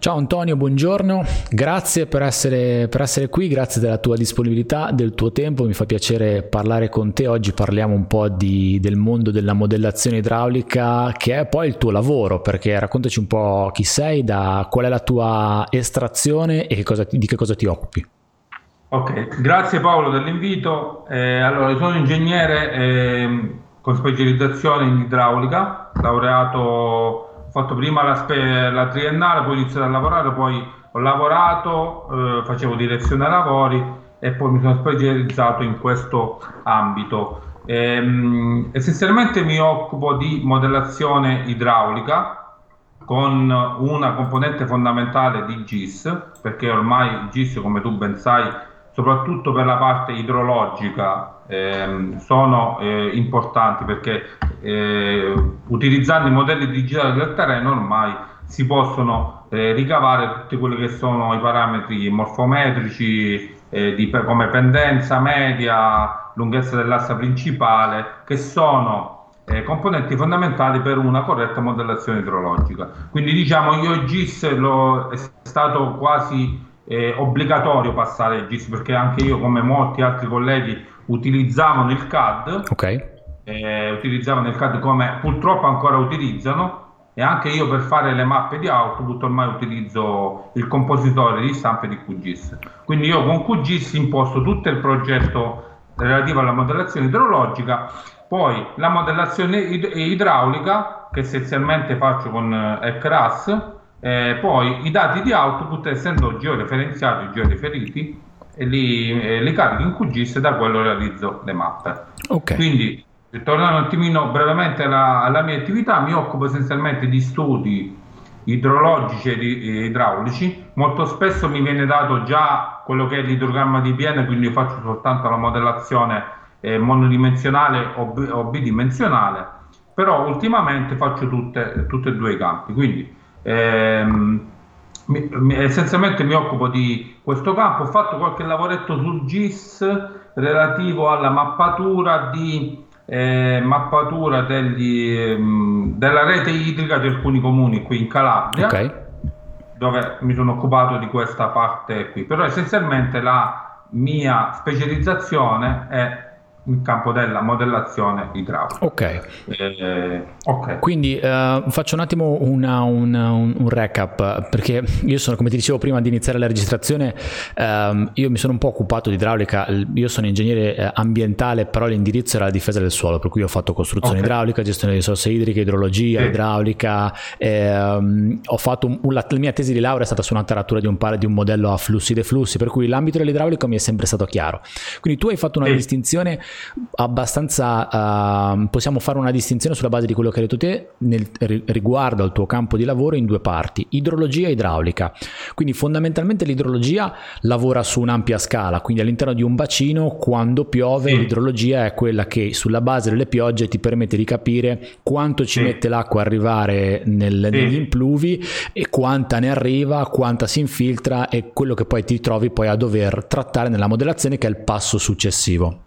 Ciao Antonio, buongiorno, grazie per essere, per essere, qui, grazie della tua disponibilità, del tuo tempo, mi fa piacere parlare con te, oggi parliamo un po' di, del mondo della modellazione idraulica che è poi il tuo lavoro, perché raccontaci un po' chi sei, da, qual è la tua estrazione e che cosa, di che cosa ti occupi. Ok, grazie Paolo dell'invito. Eh, allora, sono ingegnere eh, con specializzazione in idraulica, laureato ho fatto prima la, spe- la, triennale, poi ho iniziato a lavorare, poi ho lavorato, eh, facevo direzione lavori e poi mi sono specializzato in questo ambito. Ehm, essenzialmente mi occupo di modellazione idraulica con una componente fondamentale di GIS, perché ormai GIS, come tu ben sai, soprattutto per la parte idrologica, ehm, sono eh, importanti perché eh, utilizzando i modelli digitali del terreno ormai si possono eh, ricavare tutti quelli che sono i parametri morfometrici eh, di, come pendenza media, lunghezza dell'assa principale, che sono eh, componenti fondamentali per una corretta modellazione idrologica. Quindi diciamo io GIS lo, è stato quasi eh, obbligatorio passare il GIS perché anche io come molti altri colleghi utilizzavano il CAD, okay. eh, utilizzavano il CAD come purtroppo ancora utilizzano e anche io per fare le mappe di output ormai utilizzo il compositore di stampe di QGIS. Quindi io con QGIS imposto tutto il progetto relativo alla modellazione idrologica, poi la modellazione id- idraulica che essenzialmente faccio con eh, ECRAS, eh, poi i dati di output essendo georeferenziati, georeferiti, e li, eh, li carico in QGIS e da quello realizzo le mappe. Okay. Quindi, tornando un attimino brevemente alla, alla, mia attività, mi occupo essenzialmente di studi idrologici e idraulici. Molto spesso mi viene dato già quello che è l'idrogramma di Piene, quindi io faccio soltanto la modellazione eh, monodimensionale o, b- o, bidimensionale, però ultimamente faccio tutte, tutte e due i campi. Quindi, ehm, mi, mi, essenzialmente mi occupo di questo campo, ho fatto qualche lavoretto sul GIS relativo alla mappatura, di, eh, mappatura degli, ehm, della rete idrica di alcuni comuni qui in Calabria, okay. dove mi sono occupato di questa parte qui, però essenzialmente la mia specializzazione è in campo della modellazione idraulica. Ok. Eh, okay. Quindi uh, faccio un attimo una, una, un, un, recap, perché io sono, come ti dicevo prima di iniziare la registrazione, um, io mi sono un po' occupato di idraulica, io sono ingegnere eh, ambientale, però l'indirizzo era la difesa del suolo, per cui ho fatto costruzione okay. idraulica, gestione di risorse idriche, idrologia, sì. idraulica, ehm, ho fatto un, la, la, mia tesi di laurea è stata su una taratura di un, di un modello a flussi dei flussi, per cui l'ambito dell'idraulico mi è sempre stato chiaro. Quindi tu hai fatto una sì. distinzione abbastanza uh, possiamo fare una distinzione sulla base di quello che hai detto te nel, riguardo al tuo campo di lavoro in due parti, idrologia e idraulica. Quindi fondamentalmente l'idrologia lavora su un'ampia scala, quindi all'interno di un bacino quando piove sì. l'idrologia è quella che sulla base delle piogge ti permette di capire quanto ci sì. mette l'acqua a arrivare nel, sì. negli impluvi e quanta ne arriva, quanta si infiltra e quello che poi ti trovi poi a dover trattare nella modellazione che è il passo successivo.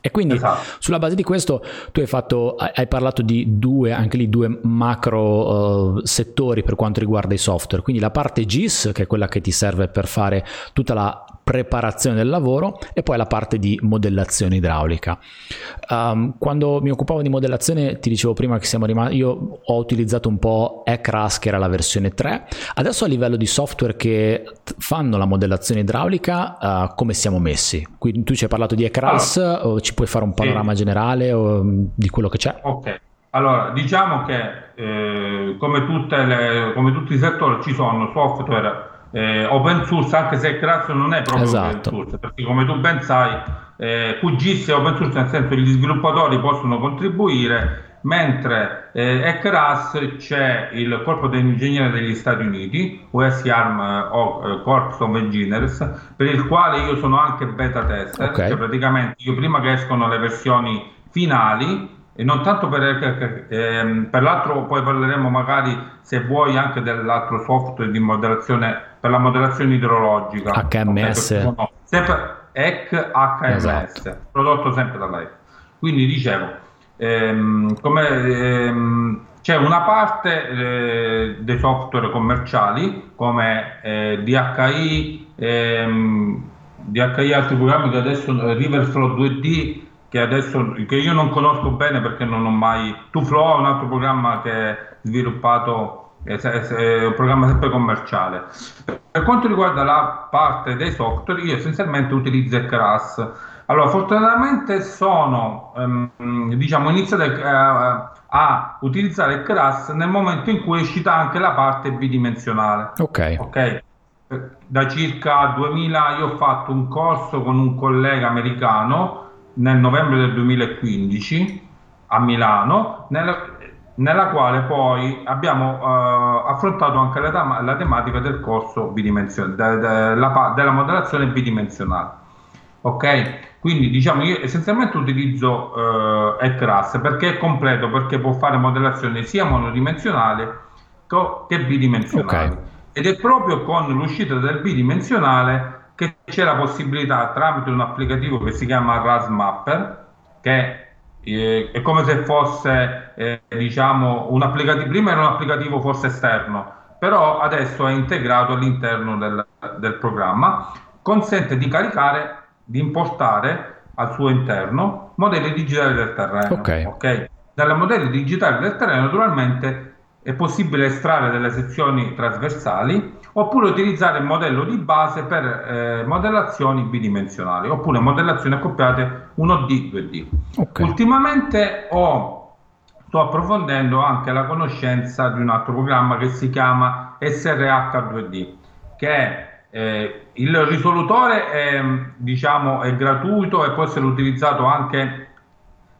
E quindi esatto. sulla base di questo tu hai, fatto, hai parlato di due, anche lì due macro uh, settori per quanto riguarda i software, quindi la parte GIS che è quella che ti serve per fare tutta la preparazione del lavoro e poi la parte di modellazione idraulica. Um, quando mi occupavo di modellazione ti dicevo prima che siamo rimasti, io ho utilizzato un po' ECRAS che era la versione 3, adesso a livello di software che fanno la modellazione idraulica uh, come siamo messi? Quindi tu ci hai parlato di ECRAS, allora, o ci puoi fare un panorama sì. generale o, di quello che c'è? Ok. Allora, diciamo che eh, come, le, come tutti i settori ci sono software eh, open source, anche se Crash non è proprio esatto. open source, perché come tu ben sai, eh, QGIS è open source, nel senso che gli sviluppatori possono contribuire, mentre eh, ECRAS c'è il corpo degli ingegneri degli Stati Uniti, US Arm o eh, Corps of Engineers, per il quale io sono anche beta tester, okay. cioè praticamente io prima che escono le versioni finali e non tanto per, ehm, per l'altro poi parleremo magari se vuoi anche dell'altro software di modellazione per la modellazione idrologica. HMS no, sempre EC HMS esatto. prodotto sempre dalla EC quindi dicevo ehm, come ehm, c'è una parte eh, dei software commerciali come eh, DHI, ehm, DHI altri programmi che adesso Riverflow 2D che adesso che io non conosco bene perché non ho mai TuFlow è un altro programma che è sviluppato è, un programma sempre commerciale. Per quanto riguarda la parte dei software io essenzialmente utilizzo Keras. Allora fortunatamente sono ehm, diciamo iniziato a, a utilizzare Keras nel momento in cui è uscita anche la parte bidimensionale. Ok, okay? da circa 2000 io ho fatto un corso con un collega americano nel novembre del 2015 a Milano, nella, nella quale poi abbiamo uh, affrontato anche la, la, tematica del corso bidimensionale, de, de, la, della modellazione bidimensionale. Ok, quindi diciamo io essenzialmente utilizzo uh, ECRAS perché è completo, perché può fare modellazione sia monodimensionale che bidimensionale. Okay. Ed è proprio con l'uscita del bidimensionale che c'è la possibilità tramite un applicativo che si chiama RASMapper, che eh, è come se fosse eh, diciamo un applicativo, prima era un applicativo forse esterno, però adesso è integrato all'interno del, del programma, consente di caricare, di importare al suo interno modelli digitali del terreno. Ok. okay? Dalle modelli digitali del terreno naturalmente è possibile estrarre delle sezioni trasversali oppure utilizzare il modello di base per eh, modellazioni bidimensionali oppure modellazioni accoppiate 1D, 2D. Okay. Ultimamente ho, sto approfondendo anche la conoscenza di un altro programma che si chiama SRH2D, che è eh, il risolutore è, diciamo, è gratuito e può essere utilizzato anche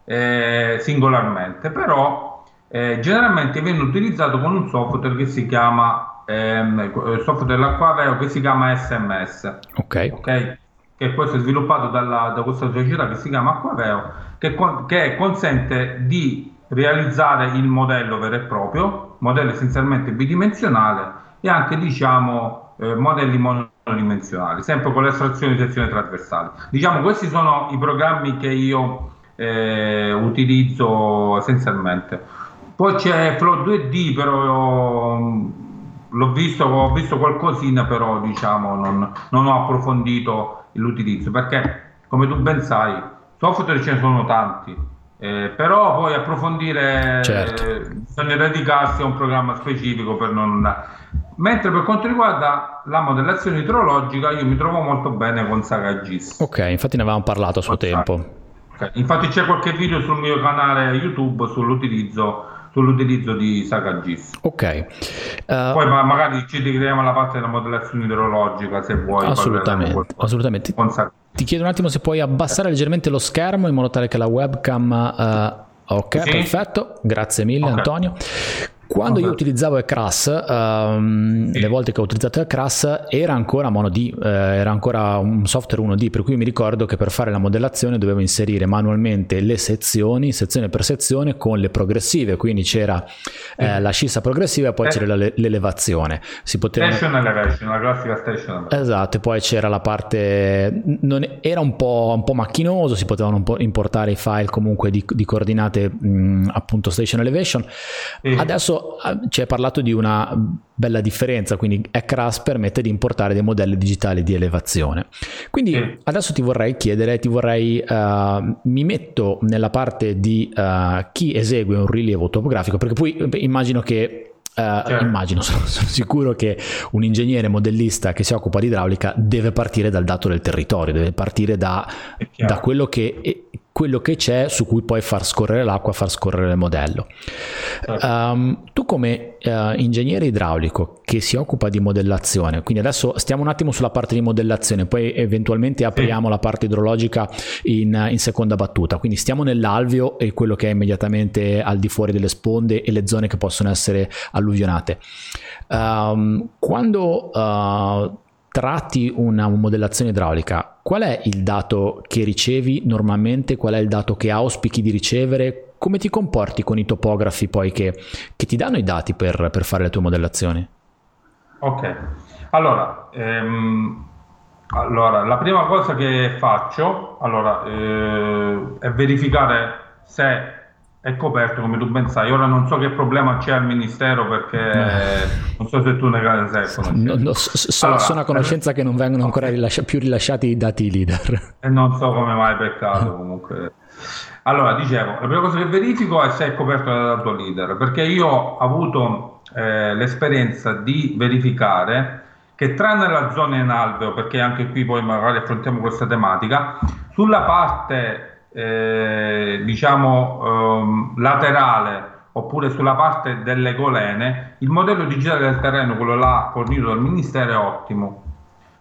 eh, singolarmente, però eh, generalmente viene utilizzato con un software che si chiama ehm, software dell'Acquaveo che si chiama SMS. Ok. okay? Che questo è sviluppato dalla, da questa società che si chiama Acquaveo, che, con, che consente di realizzare il modello vero e proprio, modello essenzialmente bidimensionale e anche diciamo eh, modelli monodimensionali, sempre con l'estrazione di sezioni trasversali. Diciamo questi sono i programmi che io eh, utilizzo essenzialmente. Poi c'è Flow 2D, però l'ho visto, ho visto qualcosina, però diciamo non, non ho approfondito l'utilizzo perché, come tu ben sai, software ce ne sono tanti. Eh, però poi approfondire certo. eh, bisogna dedicarsi a un programma specifico per non mentre per quanto riguarda la modellazione idrologica io mi trovo molto bene con Saga GIS ok infatti ne avevamo parlato a suo tempo okay. infatti c'è qualche video sul mio canale youtube sull'utilizzo sull'utilizzo di Saga GIS. Ok. Uh, Poi ma- magari ci dedicheremo alla parte della modellazione idrologica se vuoi. Assolutamente. assolutamente. Ti chiedo un attimo se puoi abbassare leggermente lo schermo in modo tale che la webcam... Uh, Ok, sì. perfetto, grazie mille okay. Antonio. Quando io utilizzavo Ecras, um, sì. le volte che ho utilizzato Ecras era ancora mono D, eh, era ancora un software 1D, per cui mi ricordo che per fare la modellazione dovevo inserire manualmente le sezioni, sezione per sezione, con le progressive, quindi c'era eh, la scissa progressiva e poi eh. c'era l'elevazione. Si poteva... Station elevation, la classica station Esatto, poi c'era la parte... Non... era un po', un po', macchinoso, si potevano importare i file comunque di, di coordinate mh, appunto station elevation. Sì. Adesso Ah, ci hai parlato di una bella differenza, quindi ECRAS permette di importare dei modelli digitali di elevazione. Quindi sì. adesso ti vorrei chiedere, ti vorrei, uh, mi metto nella parte di uh, chi esegue un rilievo topografico, perché poi immagino che Uh, certo. Immagino, sono, sono, sicuro che un ingegnere modellista che si occupa di idraulica deve partire dal dato del territorio, deve partire da, da quello che quello che c'è su cui poi far scorrere l'acqua, far scorrere il modello. Um, tu come uh, ingegnere idraulico che si occupa di modellazione, quindi adesso stiamo un attimo sulla parte di modellazione, poi eventualmente apriamo la parte idrologica in, in, seconda battuta, quindi stiamo nell'alveo e quello che è immediatamente al di fuori delle sponde e le zone che possono essere alluvionate. Um, quando uh, tratti una modellazione idraulica, qual è il dato che ricevi normalmente? Qual è il dato che auspichi di ricevere? Come ti comporti con i topografi poi che, che ti danno i dati per, per, fare le tue modellazioni? Ok, allora, ehm, allora, la prima cosa che faccio allora, eh, è verificare se è coperto come tu ben sai. Ora non so che problema c'è al ministero perché eh. non so se tu ne sai. No, no, so, allora, sono a conoscenza eh, che non vengono ancora rilasci- più rilasciati i dati leader. E non so come mai, peccato comunque. Allora, dicevo, la prima cosa che verifico è se è coperto dal dato leader, perché io ho avuto eh, l'esperienza di verificare che tranne la zona in alveo, perché anche qui poi magari affrontiamo questa tematica, sulla parte eh, diciamo ehm, laterale oppure sulla parte delle golene, il modello digitale del terreno, quello là fornito dal Ministero, è ottimo.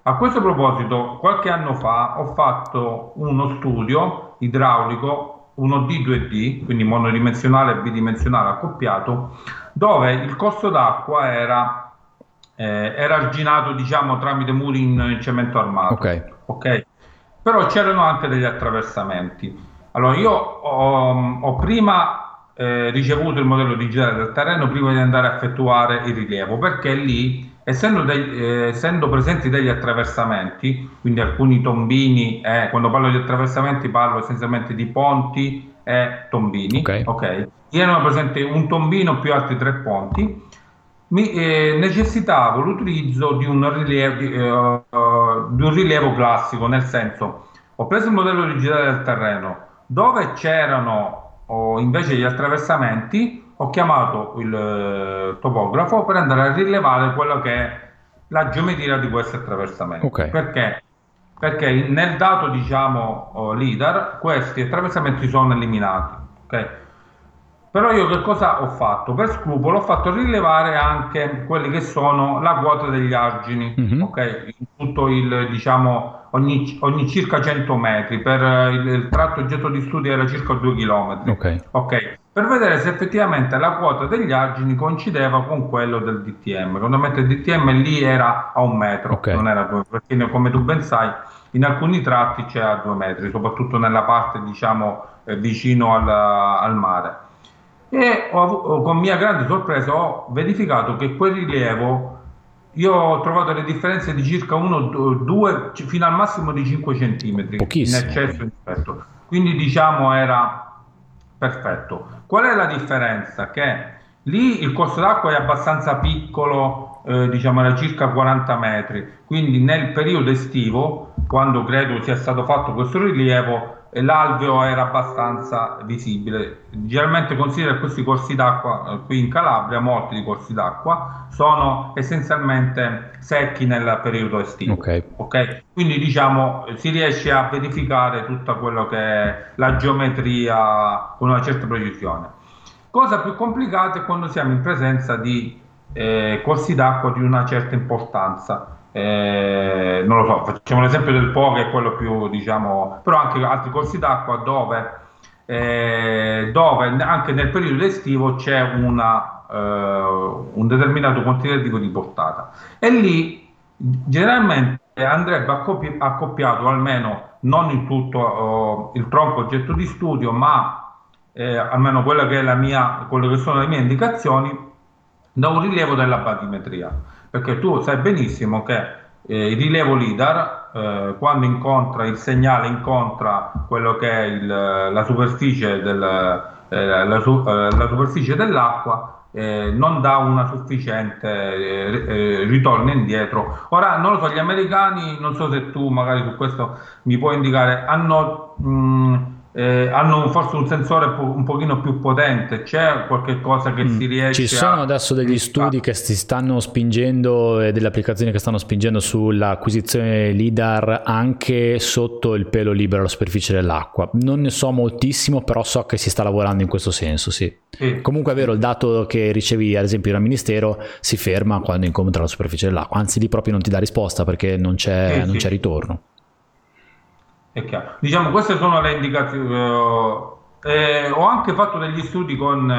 A questo proposito, qualche anno fa ho fatto uno studio idraulico 1D 2D, quindi monodimensionale e bidimensionale accoppiato, dove il corso d'acqua era, eh, era arginato diciamo, tramite muri in cemento armato. Okay. ok però c'erano anche degli attraversamenti. Allora, io ho, ho prima eh, ricevuto il modello digitale del terreno prima di andare a effettuare il rilievo, perché lì, essendo, dei, eh, essendo presenti degli attraversamenti, quindi alcuni tombini, eh, quando parlo di attraversamenti parlo essenzialmente di ponti e tombini, ok? okay. Erano presenti un tombino più altri tre ponti, mi, eh, necessitavo l'utilizzo di un, rilievo, di, uh, di un rilievo classico, nel senso ho preso il modello digitale del terreno dove c'erano oh, invece gli attraversamenti, ho chiamato il eh, topografo per andare a rilevare quello che è la geometria di questi attraversamenti. Okay. Perché? Perché nel dato diciamo oh, LIDAR questi attraversamenti sono eliminati. Okay? Però io che cosa ho fatto? Per scrupolo ho fatto rilevare anche quelli che sono la quota degli argini, mm-hmm. ok? Tutto il, diciamo, ogni, ogni circa 100 metri, per il, il, tratto oggetto di studio era circa 2 km. Ok. okay. Per vedere se effettivamente la quota degli argini coincideva con quello del DTM. Ovviamente il DTM lì era a un metro, okay. non era due, perché come tu ben sai, in alcuni tratti c'è a due metri, soprattutto nella parte, diciamo, eh, vicino al, al mare e ho, con mia grande sorpresa ho verificato che quel rilievo io ho trovato le differenze di circa 1, 2, fino al massimo di 5 cm in eccesso rispetto. Quindi diciamo era perfetto. Qual è la differenza? Che lì il corso d'acqua è abbastanza piccolo, eh, diciamo era circa 40 metri, quindi nel periodo estivo, quando credo sia stato fatto questo rilievo, l'alveo era abbastanza visibile. Generalmente considera che questi corsi d'acqua eh, qui in Calabria, molti di corsi d'acqua, sono essenzialmente secchi nel periodo estivo. Okay. Okay? Quindi diciamo si riesce a verificare tutta quello che è la geometria con una certa precisione. Cosa più complicata è quando siamo in presenza di eh, corsi d'acqua di una certa importanza eh, non lo so, facciamo l'esempio del Po che è quello più, diciamo, però anche altri corsi d'acqua dove, eh, dove anche nel periodo estivo c'è una, eh, un determinato quantitativo di portata. E lì generalmente andrebbe accoppi- accoppiato almeno non in tutto oh, il tronco oggetto di studio ma eh, almeno quella che è la mia, quello che sono le mie indicazioni da un rilievo della batimetria perché tu sai benissimo che eh, il rilievo LIDAR, eh, quando incontra il segnale, incontra quello che è il, la, superficie del, eh, la, eh, la, superficie dell'acqua, eh, non dà una sufficiente eh, ritorno indietro. Ora, non lo so, gli americani, non so se tu magari su questo mi puoi indicare, hanno... Mh, mm, eh, hanno forse un sensore po- un pochino più potente, c'è qualche cosa che mm. si riesce a... Ci sono adesso degli studi che si stanno spingendo e delle applicazioni che stanno spingendo sull'acquisizione LIDAR anche sotto il pelo libero alla superficie dell'acqua. Non ne so moltissimo, però so che si sta lavorando in questo senso, sì. sì. Comunque è vero, il dato che ricevi ad esempio dal Ministero si ferma quando incontra la superficie dell'acqua, anzi lì proprio non ti dà risposta perché non c'è, sì, non c'è ritorno. È chiaro. Diciamo, queste sono le indicazioni. Eh, ho anche fatto degli studi con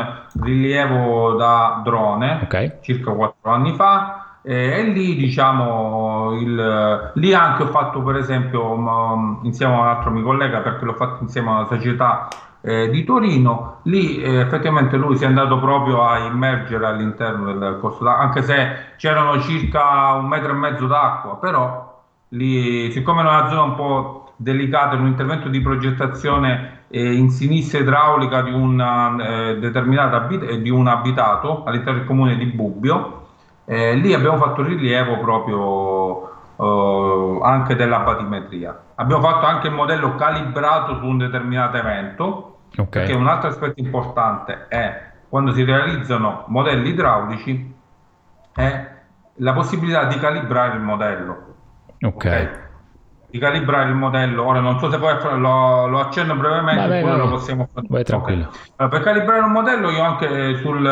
rilievo da drone okay. circa quattro anni fa eh, e lì diciamo il, lì anche ho fatto per esempio um, insieme a un altro mio collega perché l'ho fatto insieme a una società eh, di Torino lì eh, effettivamente lui si è andato proprio a immergere all'interno del corso d'acqua anche se c'erano circa un metro e mezzo d'acqua però lì siccome è una zona un po' delicato in un intervento di progettazione eh, in sinistra idraulica di, una, eh, abit- di un abitato all'interno del comune di Bubbio. Eh, lì abbiamo fatto rilievo proprio eh, anche della batimetria. Abbiamo fatto anche il modello calibrato su un determinato evento, okay. perché un altro aspetto importante è quando si realizzano modelli idraulici è la possibilità di calibrare il modello. Ok. okay? Di calibrare il modello. Ora non so se poi lo, lo accenno brevemente, vai, vai, lo possiamo fare. Vai tranquillo. Allora, per calibrare un modello io anche sul,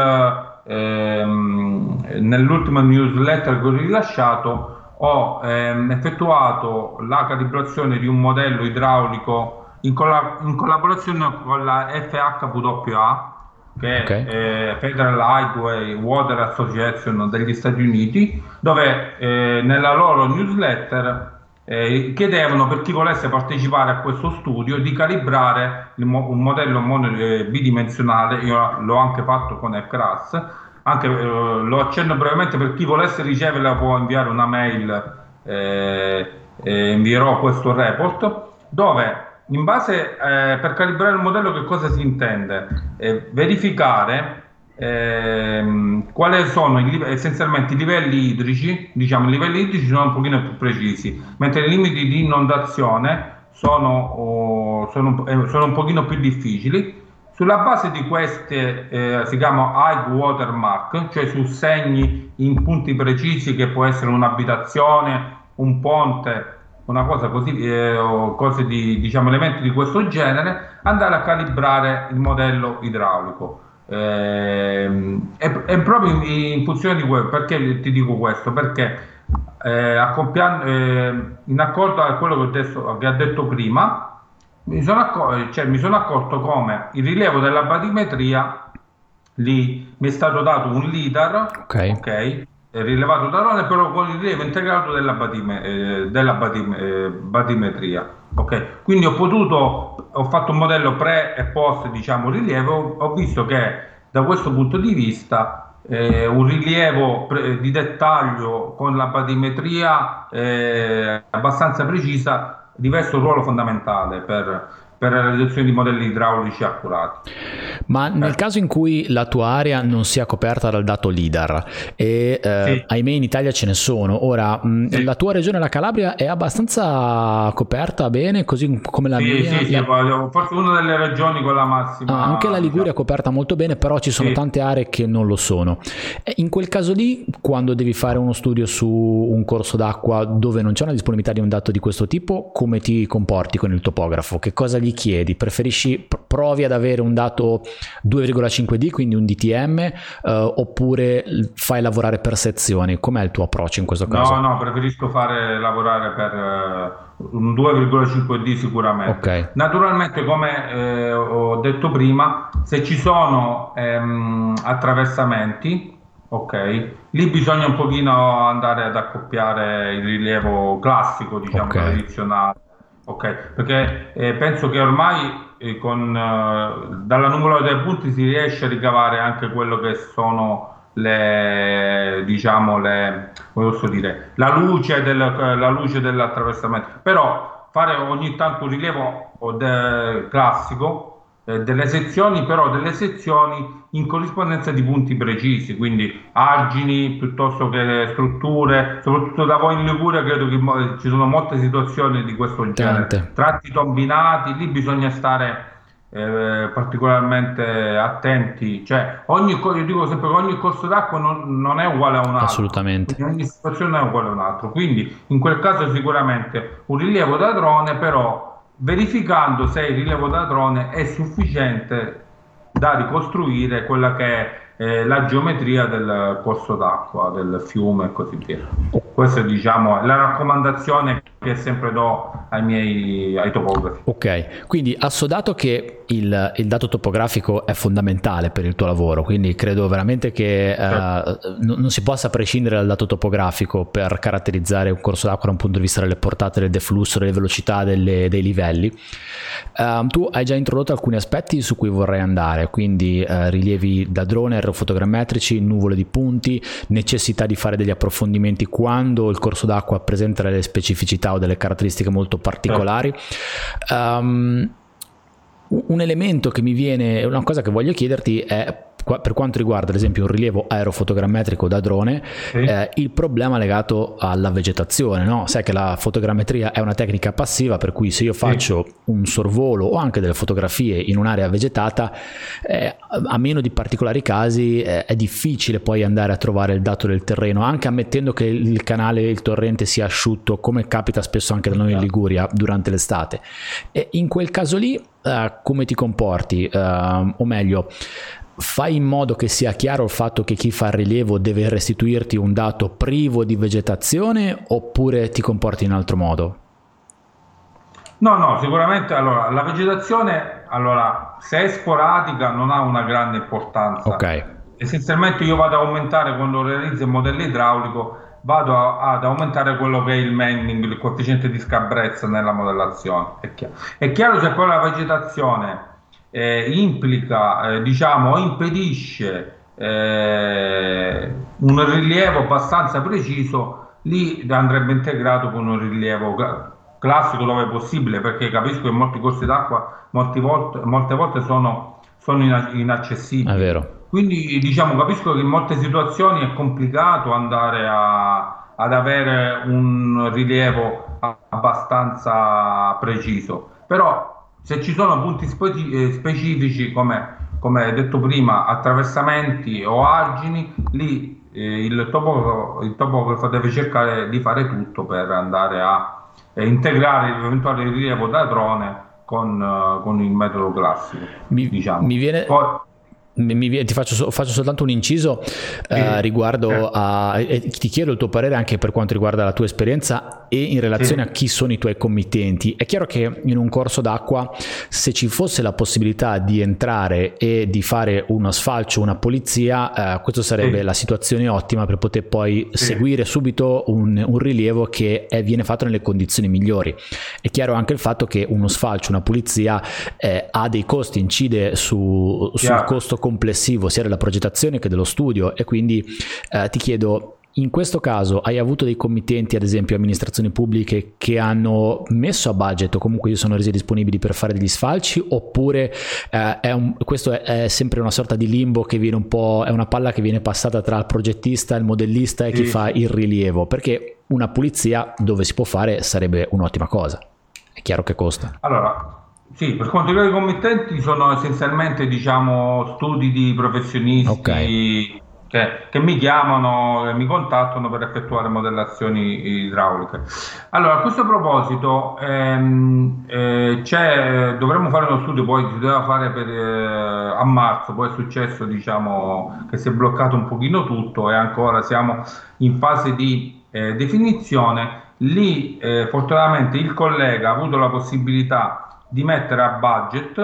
ehm, nell'ultima newsletter che ho rilasciato ho ehm, effettuato la calibrazione di un modello idraulico in, colla- in collaborazione con la FHWA che okay. è eh, Federal Highway Water Association degli Stati Uniti, dove eh, nella loro newsletter eh, chiedevano per chi volesse partecipare a questo studio di calibrare mo- un modello mon- eh, bidimensionale, io l'ho anche fatto con ECRAS, anche, eh, lo accenno brevemente per chi volesse riceverla può inviare una mail, eh, invierò questo report, dove in base eh, per calibrare il modello che cosa si intende? Eh, verificare eh, quali sono i, essenzialmente i livelli idrici, diciamo i livelli idrici sono un pochino più precisi, mentre i limiti di inondazione sono, oh, sono, eh, sono un pochino più difficili. Sulla base di queste eh, si chiama high water mark, cioè su segni in punti precisi che può essere un'abitazione, un ponte una cosa così, eh, cose di, diciamo, elementi di questo genere, andare a calibrare il modello idraulico. Eh, è, è, proprio in, in, funzione di quello, perché ti dico questo? Perché eh, eh, in accordo a quello che, ho detto, che ha detto prima, mi sono, accorto, cioè, mi sono accorto come il rilievo della batimetria lì mi è stato dato un LIDAR, ok, okay rilevato da Rone però con il rilievo integrato della, batime, eh, della batime, eh, batimetria. Okay. Quindi ho potuto, ho fatto un modello pre e post diciamo rilievo, ho visto che da questo punto di vista eh, un rilievo pre- di dettaglio con la batimetria eh, abbastanza precisa riveste un ruolo fondamentale per, per la realizzazione di modelli idraulici accurati. Ma nel eh. caso in cui la tua area non sia coperta dal dato LIDAR e eh, sì. ahimè in Italia ce ne sono, ora mh, sì. la tua regione, la Calabria, è abbastanza coperta bene, così come la sì, mia? Sì, sì, forse una delle regioni con la massima. Ah, anche la Liguria è coperta molto bene, però ci sono tante aree che non lo sono. In quel caso lì, quando devi fare uno studio su un corso d'acqua dove non c'è una disponibilità di un dato di questo tipo, come ti comporti con il topografo? Che cosa gli chiedi? Preferisci, provi ad avere un dato 2,5D, quindi un DTM, eh, oppure fai lavorare per sezioni? Com'è il tuo approccio in questo caso? No, no, preferisco fare lavorare per uh, un 2,5D sicuramente. Okay. Naturalmente, come eh, ho detto prima, se ci sono ehm, attraversamenti, ok, lì bisogna un pochino andare ad accoppiare il rilievo classico, diciamo, okay. tradizionale Ok, perché eh, penso che ormai eh, con, eh, dalla numero dei punti si riesce a ricavare anche quello che sono le, diciamo, le, dire, la luce, del, la luce dell'attraversamento. Però fare ogni tanto un rilievo classico eh, delle sezioni, però delle sezioni in corrispondenza di punti precisi, quindi argini piuttosto che strutture, soprattutto da voi in Liguria credo che ci sono molte situazioni di questo genere, Tante. tratti tombinati, lì bisogna stare eh, particolarmente attenti, cioè ogni, io dico sempre che ogni corso d'acqua non, non è uguale a un altro, assolutamente, ogni situazione è uguale a un altro, quindi in quel caso sicuramente un rilievo da drone però verificando se il rilievo da drone è sufficiente da ricostruire quella che è eh, la geometria del corso d'acqua, del fiume e così via. Questa diciamo, è la raccomandazione che sempre do ai miei ai topografi. Ok, quindi assodato che il, il, dato topografico è fondamentale per il tuo lavoro, quindi credo veramente che certo. uh, non, non, si possa prescindere dal dato topografico per caratterizzare un corso d'acqua da un punto di vista delle portate, del deflusso, delle velocità, delle, dei livelli. Uh, tu hai già introdotto alcuni aspetti su cui vorrei andare, quindi uh, rilievi da drone, aerofotogrammetrici, nuvole di punti, necessità di fare degli approfondimenti quando il corso d'acqua presenta delle specificità o delle caratteristiche molto particolari. Um, un elemento che mi viene, una cosa che voglio chiederti è per quanto riguarda ad esempio un rilievo aerofotogrammetrico da drone, sì. eh, il problema legato alla vegetazione, no? sai che la fotogrammetria è una tecnica passiva per cui se io faccio sì. un sorvolo o anche delle fotografie in un'area vegetata, eh, a meno di particolari casi eh, è difficile poi andare a trovare il dato del terreno, anche ammettendo che il canale, il torrente sia asciutto, come capita spesso anche da noi in Liguria durante l'estate. E in quel caso lì, uh, come ti comporti? Uh, o meglio, fai in modo che sia chiaro il fatto che chi fa il rilievo deve restituirti un dato privo di vegetazione oppure ti comporti in altro modo? No, no, sicuramente allora, la vegetazione, allora, se è sporadica non ha una grande importanza. Ok. Essenzialmente io vado ad aumentare quando realizzo il modello idraulico, vado a, ad aumentare quello che è il manning, il coefficiente di scabrezza nella modellazione. È chiaro, è chiaro se poi la vegetazione eh, implica, eh, diciamo, impedisce eh, un rilievo abbastanza preciso, lì andrebbe integrato con un rilievo classico dove è possibile, perché capisco che molti corsi d'acqua molte volte, molte volte sono, sono inaccessibili. Quindi diciamo, capisco che in molte situazioni è complicato andare a, ad avere un rilievo abbastanza preciso, però se ci sono punti eh, specifici come, come detto prima, attraversamenti o argini, lì eh, il, topografo, il topografo deve cercare di fare tutto per andare a eh, integrare l'eventuale rilievo da drone con, uh, con, il metodo classico. Mi, diciamo. mi viene... Poi, mi, ti faccio, faccio, soltanto un inciso eh, riguardo a e ti chiedo il tuo parere anche per quanto riguarda la tua esperienza e in relazione a chi sono i tuoi committenti. È chiaro che in un corso d'acqua se ci fosse la possibilità di entrare e di fare uno sfalcio, una polizia, eh, questo sarebbe la situazione ottima per poter poi seguire subito un, un rilievo che è, viene fatto nelle condizioni migliori. È chiaro anche il fatto che uno sfalcio, una pulizia eh, ha dei costi, incide su, sul costo complessivo sia della progettazione che dello studio e quindi eh, ti chiedo in questo caso hai avuto dei committenti, ad esempio amministrazioni pubbliche, che hanno messo a budget o comunque si sono resi disponibili per fare degli sfalci oppure eh, è un, questo è, è, sempre una sorta di limbo che viene un po', è una palla che viene passata tra il progettista, il modellista e chi fa il rilievo? Perché una pulizia dove si può fare sarebbe un'ottima cosa. È chiaro che costa. Allora, sì, per quanto riguarda i committenti sono essenzialmente diciamo, studi di professionisti okay. che, che, mi chiamano e mi contattano per effettuare modellazioni idrauliche. Allora, a questo proposito ehm, eh, dovremmo fare uno studio, poi si doveva fare per, eh, a marzo, poi è successo diciamo, che si è bloccato un pochino tutto e ancora siamo in fase di eh, definizione. Lì eh, fortunatamente il collega ha avuto la possibilità di mettere a budget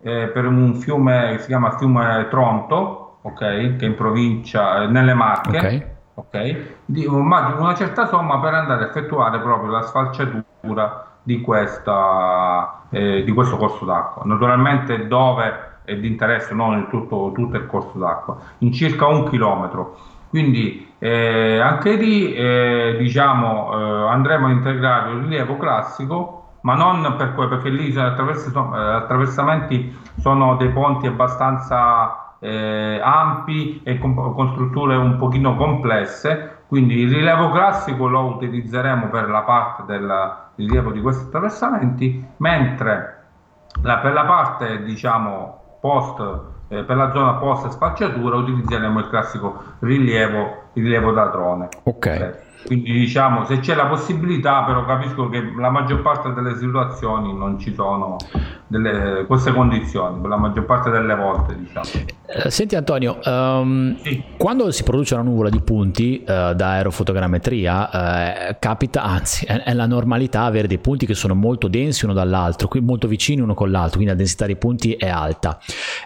eh, per un fiume che si chiama fiume Tronto, okay, che è in provincia, eh, nelle Marche, okay. Okay, di una certa somma per andare a effettuare proprio la sfalciatura di, questa, eh, di questo corso d'acqua. Naturalmente dove è di interesse, non tutto, tutto il corso d'acqua, in circa un chilometro. Quindi eh, anche lì eh, diciamo, eh, andremo a integrare il rilievo classico ma non per que- perché lì gli eh, attraversamenti sono dei ponti abbastanza eh, ampi e con, con, strutture un pochino complesse, quindi il rilievo classico lo utilizzeremo per la parte del rilievo di questi attraversamenti, mentre la, per la parte diciamo post eh, per la zona post spacciatura utilizzeremo il classico rilievo, rilievo da drone. Ok. okay. Quindi diciamo, se c'è la possibilità, però capisco che la maggior parte delle situazioni non ci sono delle, queste condizioni, per la maggior parte delle volte. Diciamo. Eh, senti Antonio, um, sì. quando si produce una nuvola di punti uh, da aerofotogrammetria, uh, capita, anzi è, è, la normalità avere dei punti che sono molto densi uno dall'altro, qui molto vicini uno con l'altro, quindi la densità dei punti è alta.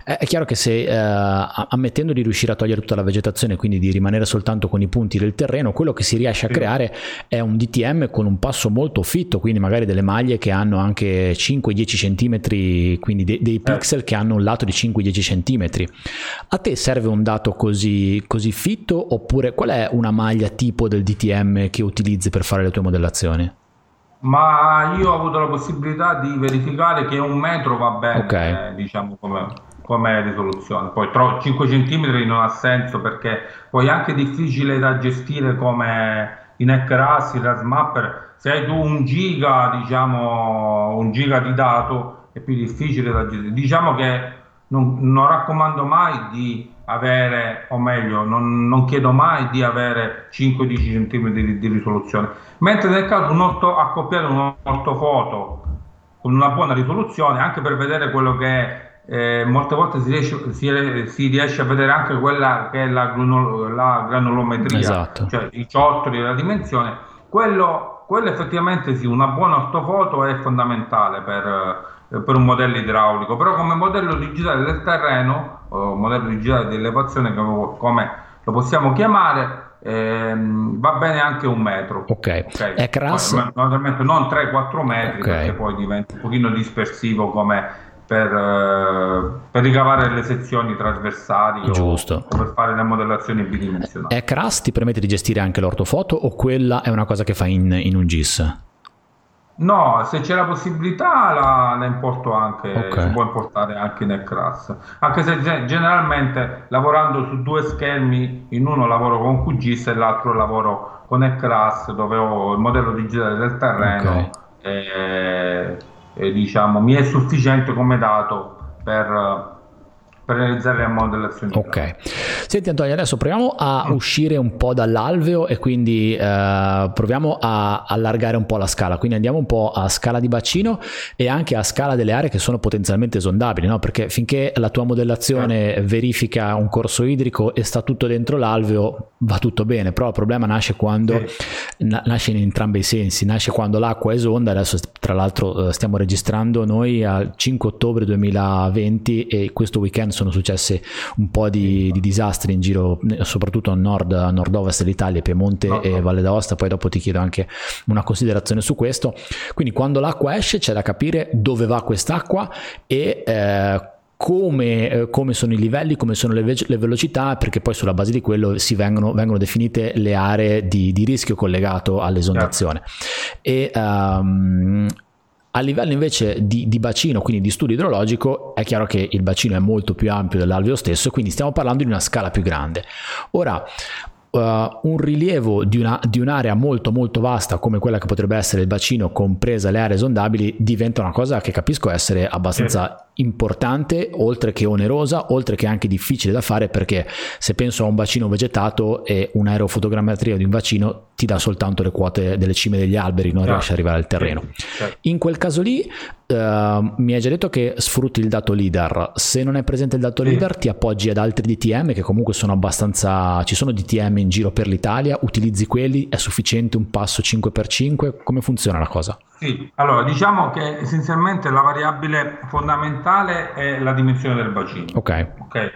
È, è chiaro che se uh, ammettendo di riuscire a togliere tutta la vegetazione, quindi di rimanere soltanto con i punti del terreno, quello che si riesce a creare è un DTM con un passo molto fitto, quindi magari delle maglie che hanno anche 5-10 cm, quindi de- dei pixel che hanno un lato di 5-10 cm. A te serve un dato così, così fitto oppure qual è una maglia tipo del DTM che utilizzi per fare le tue modellazioni? ma io ho avuto la possibilità di verificare che un metro va bene, okay. eh, diciamo come, come, risoluzione. Poi 5 cm non ha senso perché poi è anche difficile da gestire come in Ecras, in Rasmapper. Se hai tu un giga, diciamo, un giga di dato è più difficile da gestire. Diciamo che non, non raccomando mai di avere, o meglio, non, non chiedo mai di avere 5-10 cm di, di, risoluzione, mentre nel caso un orto, accoppiare un ortofoto con una buona risoluzione, anche per vedere quello che è, eh, molte volte si riesce, si, si riesce, a vedere anche quella che è la, la granulometria, esatto. cioè i ciottoli e la dimensione, quello, quello effettivamente sì, una buona ortofoto è fondamentale per per un modello idraulico, però come modello digitale del terreno, o modello digitale di elevazione come lo possiamo chiamare, ehm, va bene anche un metro. Ok, okay. è crass? Naturalmente non 3-4 metri okay. perché poi diventa un pochino dispersivo come per, eh, per, ricavare le sezioni trasversali Giusto. O, o, per fare le modellazioni bidimensionali. È crass ti permette di gestire anche l'ortofoto o quella è una cosa che fa in, in un GIS? No, se c'è la possibilità la, la importo anche, okay. si può importare anche nel CRAS. Anche se generalmente lavorando su due schermi, in uno lavoro con QGIS e l'altro lavoro con il CRAS dove ho il modello digitale del terreno okay. e, e diciamo mi è sufficiente come dato per per realizzare le modellazioni. Ok. Senti Antonio, adesso proviamo a uscire un po' dall'alveo e quindi eh, proviamo a allargare un po' la scala. Quindi andiamo un po' a scala di bacino e anche a scala delle aree che sono potenzialmente esondabili, no? Perché finché la tua modellazione eh. verifica un corso idrico e sta tutto dentro l'alveo, va tutto bene, però il problema nasce quando eh. nasce in entrambi i sensi, nasce quando l'acqua esonda, adesso tra l'altro eh, stiamo registrando noi al 5 ottobre 2020 e questo weekend sono successe un po' di, di disastri in giro, soprattutto a nord, a nord-ovest dell'Italia, Piemonte no, e Valle d'Aosta, poi dopo ti chiedo anche una considerazione su questo. Quindi quando l'acqua esce c'è da capire dove va quest'acqua e... Eh, come, eh, come, sono i livelli, come sono le, ve- le, velocità, perché poi sulla base di quello si vengono, vengono definite le aree di, di rischio collegato all'esondazione. Yeah. E um, a livello invece di, di, bacino, quindi di studio idrologico, è chiaro che il bacino è molto più ampio dell'alveo stesso, quindi stiamo parlando di una scala più grande. Ora, uh, un rilievo di, una, di, un'area molto molto vasta come quella che potrebbe essere il bacino, compresa le aree esondabili, diventa una cosa che capisco essere abbastanza importante, oltre che onerosa, oltre che anche difficile da fare perché se penso a un bacino vegetato e un'aerofotogrammetria di un bacino ti dà soltanto le quote delle cime degli alberi, non riesci ad arrivare al terreno. In quel caso lì uh, mi hai già detto che sfrutti il dato leader, se non è presente il dato leader ti appoggi ad altri DTM che comunque sono abbastanza, ci sono DTM in giro per l'Italia, utilizzi quelli, è sufficiente un passo 5x5, come funziona la cosa? Sì, allora diciamo che essenzialmente la variabile fondamentale è la dimensione del bacino. Ok. okay.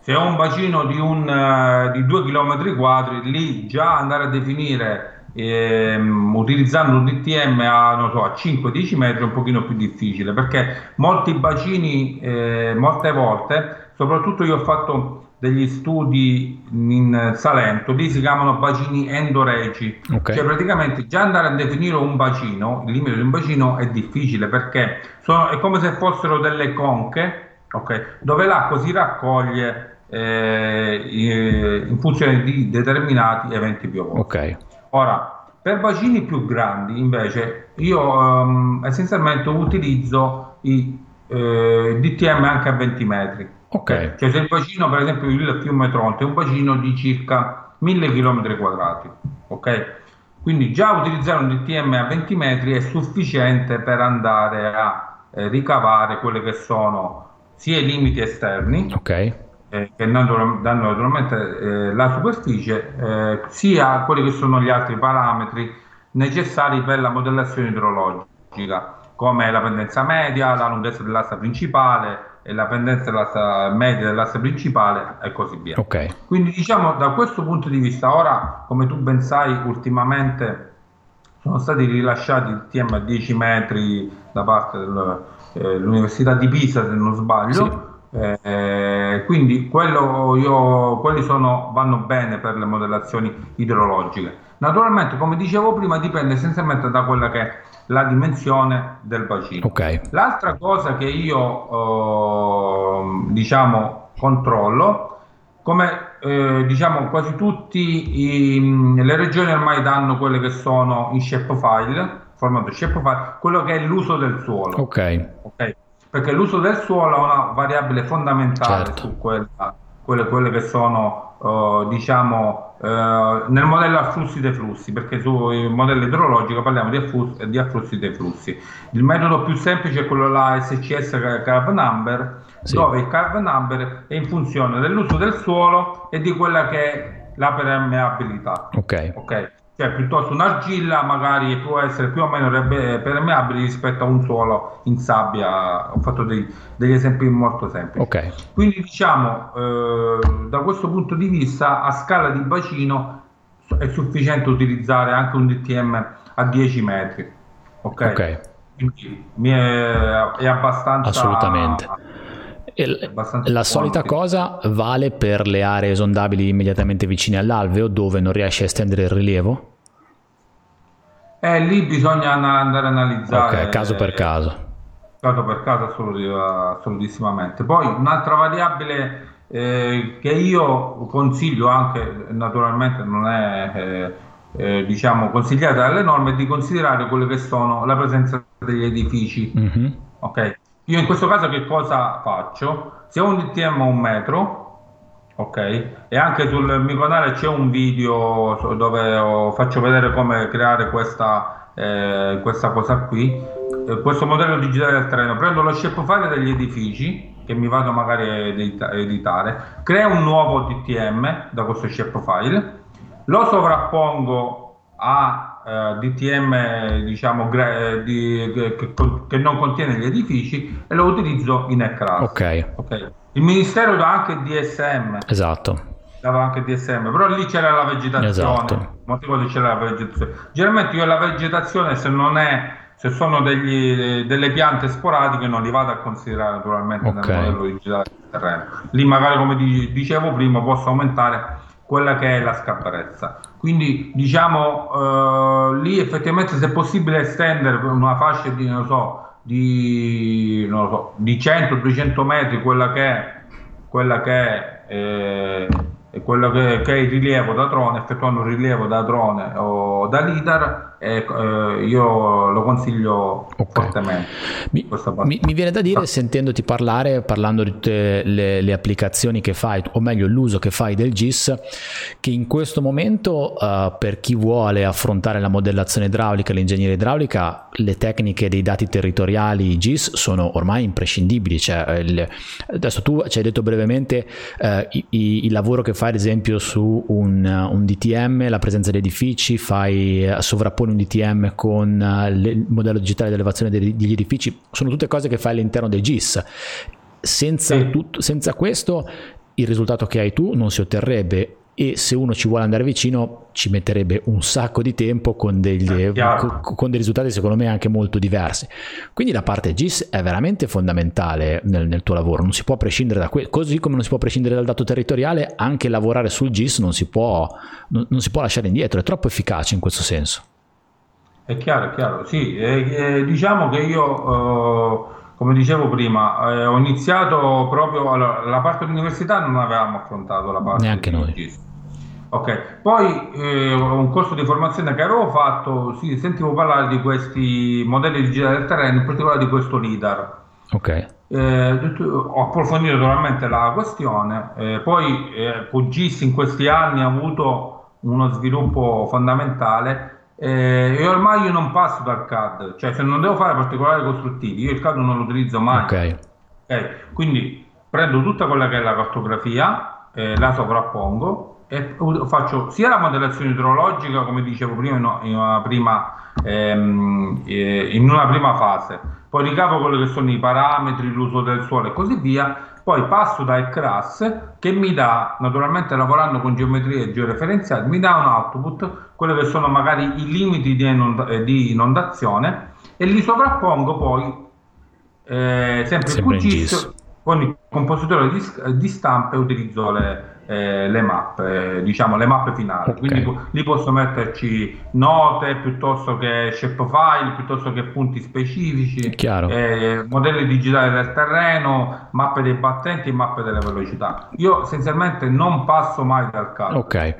Se ho un bacino di, un, uh, di 2 km quadri, lì già andare a definire ehm, utilizzando un DTM a, so, a 5-10 metri è un pochino più difficile perché molti bacini, eh, molte volte, soprattutto io ho fatto degli studi in Salento, lì si chiamano bacini endoregi, okay. cioè praticamente già andare a definire un bacino, il limite di un bacino è difficile perché sono, è come se fossero delle conche, okay, dove l'acqua si raccoglie eh, in funzione di determinati eventi piovosi. Okay. Ora, per bacini più grandi invece io um, essenzialmente utilizzo i eh, DTM anche a 20 metri Ok. Cioè se il bacino, per esempio il fiume Tronte, è un bacino di circa 1000 km quadrati, ok? Quindi già utilizzare un DTM a 20 metri è sufficiente per andare a eh, ricavare quelli che sono sia i limiti esterni, okay. eh, che danno, danno naturalmente eh, la superficie, eh, sia quelli che sono gli altri parametri necessari per la modellazione idrologica, come la pendenza media, la lunghezza dell'asta principale, e la pendenza dell'asta media dell'asse principale e così via. Okay. Quindi diciamo da questo punto di vista, ora come tu ben sai ultimamente sono stati rilasciati il TM a 10 metri da parte dell'Università eh, di Pisa se non sbaglio. Sì. Eh, quindi io, quelli sono, vanno bene per le modellazioni idrologiche Naturalmente, come dicevo prima, dipende essenzialmente da quella che è la dimensione del bacino. Okay. L'altra cosa che io eh, diciamo controllo, come eh, diciamo quasi tutte le regioni ormai danno quelle che sono in shapefile, formato shapefile, quello che è l'uso del suolo. Ok. okay? Perché l'uso del suolo è una variabile fondamentale certo. su quella, quelle, quelle che sono Uh, diciamo uh, nel modello a flussi dei flussi perché sul modello idrologico parliamo di afflussi, di afflussi dei flussi il metodo più semplice è quello là SCS Curve Number sì. dove il Curve Number è in funzione dell'uso del suolo e di quella che è la permeabilità ok, okay? Cioè piuttosto un'argilla magari può essere più o meno permeabile rispetto a un suolo in sabbia ho fatto dei, degli esempi molto semplici okay. quindi diciamo eh, da questo punto di vista a scala di bacino è sufficiente utilizzare anche un DTM a 10 metri ok, okay. quindi è, è abbastanza assolutamente la solita cosa vale per le aree esondabili immediatamente vicine all'alveo dove non riesce a estendere il rilievo? Eh, lì bisogna andare a analizzare. Ok, caso per caso. Caso per caso assolutissimamente. Poi un'altra variabile eh, che io consiglio anche, naturalmente non è eh, eh, diciamo consigliata dalle norme, di considerare quelle che sono la presenza degli edifici. Mm-hmm. Ok, io in questo caso che cosa faccio? Se ho un DTM a un metro, ok, e anche sul mio canale c'è un video dove faccio vedere come creare questa, eh, questa cosa qui, eh, questo modello digitale del terreno, prendo lo shapefile degli edifici che mi vado magari a editare, creo un nuovo DTM da questo shapefile, lo sovrappongo a eh, DTM diciamo, gra- di, che, che, non contiene gli edifici e lo utilizzo in ECRAS. Okay. Il Ministero dà anche DSM. Esatto. Dava anche DSM, però lì c'era la vegetazione. Esatto. motivo di c'era la vegetazione. Generalmente io la vegetazione se non è se sono degli, delle piante sporadiche non li vado a considerare naturalmente okay. nel modello digitale del terreno. Lì magari come dicevo prima posso aumentare quella che è la scapparezza. Quindi diciamo eh, lì effettivamente se è possibile estendere una fascia di, non so, di, non so, di 100-200 metri quella che è, quella che è eh, quello che, che, è il rilievo da drone, effettuando un rilievo da drone o da LIDAR, eh, io lo consiglio okay. fortemente. Mi, mi, mi, viene da dire, sentendoti parlare, parlando di tutte le, le, applicazioni che fai, o meglio l'uso che fai del GIS, che in questo momento uh, per chi vuole affrontare la modellazione idraulica, l'ingegneria idraulica, le tecniche dei dati territoriali GIS sono ormai imprescindibili. Cioè, il, adesso tu ci hai detto brevemente uh, il, il lavoro che fai fai ad esempio su un, un DTM la presenza di edifici, fai, eh, sovrapponi un DTM con uh, il modello digitale di elevazione degli edifici, sono tutte cose che fai all'interno dei GIS. Senza, sì. tutto, senza questo il risultato che hai tu non si otterrebbe e se uno ci vuole andare vicino ci metterebbe un sacco di tempo con, degli, eh, con, dei risultati secondo me anche molto diversi. Quindi la parte GIS è veramente fondamentale nel, nel tuo lavoro. Non si può prescindere da questo così come non si può prescindere dal dato territoriale anche lavorare sul GIS non si può, non, non si può lasciare indietro. È troppo efficace in questo senso. È chiaro, è chiaro, sì, eh, eh, diciamo che io eh come dicevo prima, eh, ho iniziato proprio allora, la parte dell'università non avevamo affrontato la parte neanche noi. Ok, poi eh, un corso di formazione che avevo fatto, sì, sentivo parlare di questi modelli digitali del terreno, in particolare di questo LIDAR. Ok. Eh, ho approfondito totalmente la questione, eh, poi eh, in questi anni ha avuto uno sviluppo fondamentale eh, e ormai io non passo dal CAD, cioè se non devo fare particolari costruttivi, io il CAD non lo utilizzo mai. Okay. Okay. Quindi prendo tutta quella che è la cartografia, eh, la sovrappongo e faccio sia la modellazione idrologica, come dicevo prima, in una prima, ehm, eh, in una prima fase, poi ricavo quelli che sono i parametri, l'uso del suolo e così via, poi passo da ECRAS che mi dà, naturalmente lavorando con geometrie georeferenziali, mi dà un output, quelli che sono magari i limiti di, inonda- eh, di inondazione e li sovrappongo poi eh, sempre, sempre QGIS con il compositore di, di stampa e utilizzo le, eh, le mappe, diciamo le mappe finali. Okay. Quindi lì posso metterci note piuttosto che shapefile, piuttosto che punti specifici, eh, modelli digitali del terreno, mappe dei battenti e mappe delle velocità. Io essenzialmente non passo mai dal calcolo. Ok.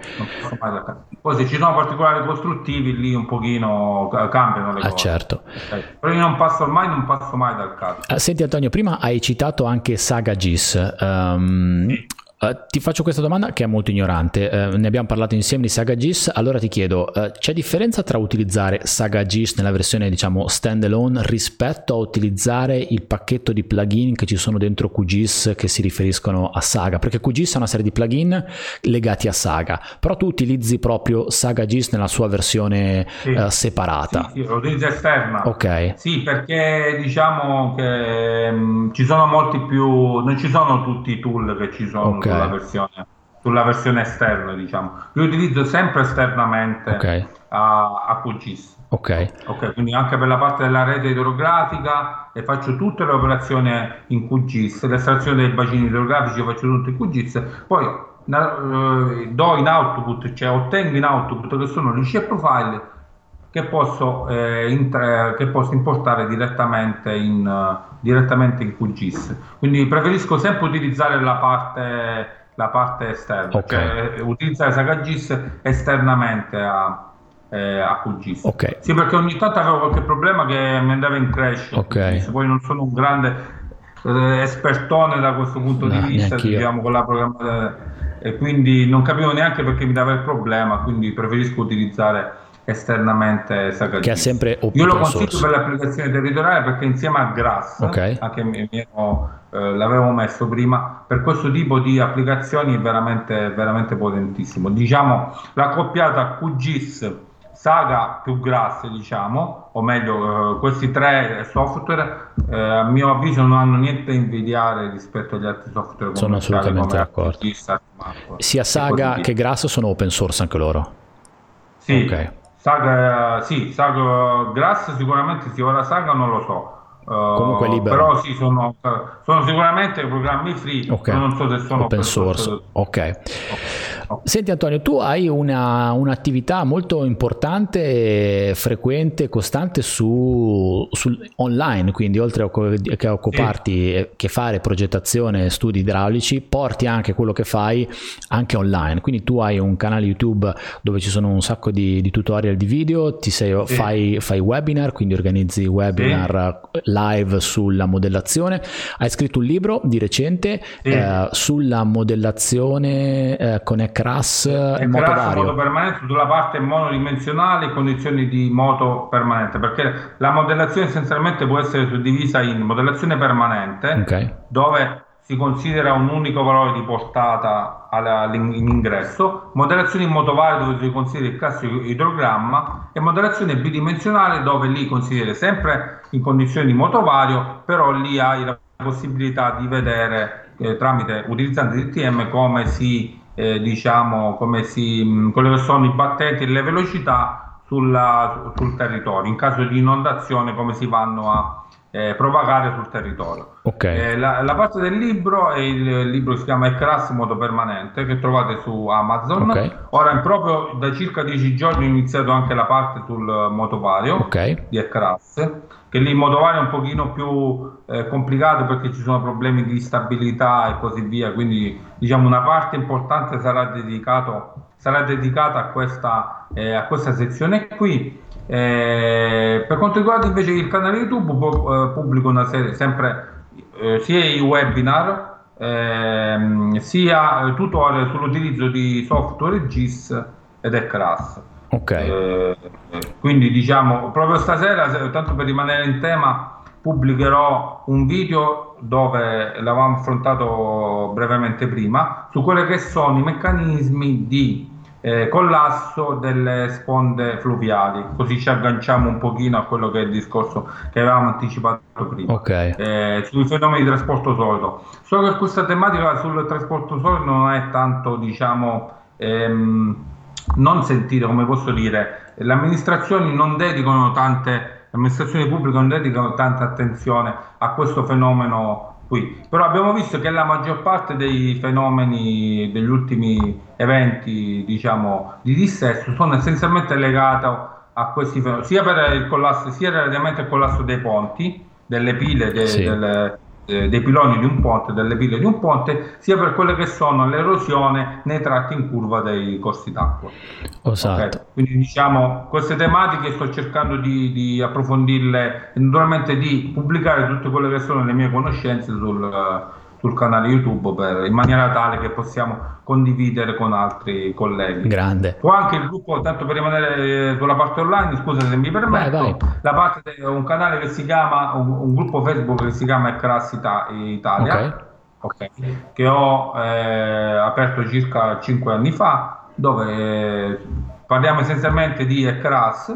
Poi se ci sono particolari costruttivi lì un pochino cambiano le ah, cose. Certo. Okay. Però io non passo mai, non passo mai dal calcolo. Uh, senti Antonio, prima hai citato anche Saga GIS. Um, sì. Uh, ti faccio questa domanda che è molto ignorante, uh, ne abbiamo parlato insieme di Saga GIS, allora ti chiedo, uh, c'è differenza tra utilizzare Saga GIS nella versione diciamo standalone rispetto a utilizzare il pacchetto di plugin che ci sono dentro QGIS che si riferiscono a Saga? Perché QGIS è una serie di plugin legati a Saga, però tu utilizzi proprio Saga GIS nella sua versione sì. separata. Sì, sì, lo utilizzo esterna. Ok. Sì, perché diciamo che um, ci sono molti più, non ci sono tutti i tool che ci sono. Okay sulla versione, sulla versione esterna, diciamo. Io utilizzo sempre esternamente okay. a, a QGIS. Ok. Ok, quindi anche per la parte della rete idrografica e faccio tutte le operazioni in QGIS, l'estrazione dei bacini idrografici faccio tutto in QGIS, poi eh, do in output, cioè ottengo in output che sono gli shapefile che posso, eh, intra- che posso importare direttamente in, uh, direttamente in QGIS. Quindi preferisco sempre utilizzare la parte, la parte esterna, okay. cioè eh, utilizzare SagaGIS esternamente a, eh, a QGIS. Okay. Sì, perché ogni tanto avevo qualche problema che mi andava in crash. Okay. Poi non sono un grande eh, espertone da questo punto no, di vista, diciamo, con la programmazione. E quindi non capivo neanche perché mi dava il problema, quindi preferisco utilizzare esternamente Saga che ha sempre io lo consiglio source. per l'applicazione territoriale perché insieme a Grass okay. mi, mi ero, eh, l'avevo messo prima per questo tipo di applicazioni è veramente, veramente potentissimo diciamo l'accoppiata QGIS Saga più Grass diciamo o meglio eh, questi tre software eh, a mio avviso non hanno niente da invidiare rispetto agli altri software sono assolutamente d'accordo sia Saga che Grass sono open source anche loro sì okay. Saga, sì, Saga Grass sicuramente sì, ora Saga non lo so. Uh, Comunque libero. Però sì, sono, sono sicuramente programmi free, okay. non so se sono open source. source. Ok. okay. Senti Antonio, tu hai una, un'attività molto importante, frequente, costante su, su online, quindi oltre a che occuparti sì. che fare progettazione, studi idraulici, porti anche quello che fai anche online. Quindi tu hai un canale YouTube dove ci sono un sacco di, di tutorial di video, ti sei, sì. fai, fai, webinar, quindi organizzi webinar sì. live sulla modellazione. Hai scritto un libro di recente eh, sulla modellazione eh, con crash e moto vario. moto permanente sulla parte monodimensionale condizioni di moto permanente perché la modellazione essenzialmente può essere suddivisa in modellazione permanente okay. dove si considera un unico valore di portata in ingresso, modellazione in moto vario dove si considera il classico idrogramma e modellazione bidimensionale dove lì consideri sempre in condizioni di moto vario, però lì hai la possibilità di vedere eh, tramite utilizzando il DTM come si eh, diciamo come si, quelli che sono i battenti e le velocità sulla, sul territorio, in caso di inondazione come si vanno a eh, propagare sul territorio. Okay. Eh, la, la, parte del libro è il, il libro si chiama Ecras Modo Permanente che trovate su Amazon. Okay. Ora proprio da circa dieci giorni ho iniziato anche la parte sul motovario okay. di Ecras che lì il motovario è un pochino più eh, complicato perché ci sono problemi di stabilità e così via, quindi diciamo una parte importante sarà, dedicato, sarà dedicata a questa, eh, a questa sezione qui. Eh, per quanto riguarda invece il canale YouTube, pu- pubblico una serie sempre eh, sia i webinar ehm, sia tutorial sull'utilizzo di software GIS ed ECRAS. Ok. Eh, quindi diciamo, proprio stasera, tanto per rimanere in tema, pubblicherò un video dove l'avevamo affrontato brevemente prima, su quelli che sono i meccanismi di eh, collasso delle sponde fluviali, così ci agganciamo un pochino a quello che è il discorso che avevamo anticipato prima, okay. eh, sui fenomeni di trasporto solido. Solo che questa tematica sul trasporto solido non è tanto, diciamo, ehm, non sentire, come posso dire, le amministrazioni non dedicano tante, le amministrazioni pubbliche non dedicano tanta attenzione a questo fenomeno qui. Però abbiamo visto che la maggior parte dei fenomeni, degli ultimi eventi, diciamo, di dissesto sono essenzialmente legati a questi fenomeni, sia per il collasso, sia relativamente al collasso dei ponti, delle pile, de, sì. delle, eh, dei piloni di un ponte, delle pile di un ponte, sia per quelle che sono l'erosione nei tratti in curva dei corsi d'acqua. Esatto. Okay? Quindi diciamo queste tematiche sto cercando di, di approfondirle e naturalmente di pubblicare tutte quelle che sono le mie conoscenze sul sul canale YouTube per, in maniera tale che possiamo condividere con altri colleghi. Grande. O anche il gruppo, tanto per rimanere eh, sulla parte online, scusa se mi permetto, vai, vai. la parte di un canale che si chiama, un, un gruppo Facebook che si chiama Ecras Italia, okay. Okay, che ho eh, aperto circa 5 anni fa, dove eh, parliamo essenzialmente di Ecras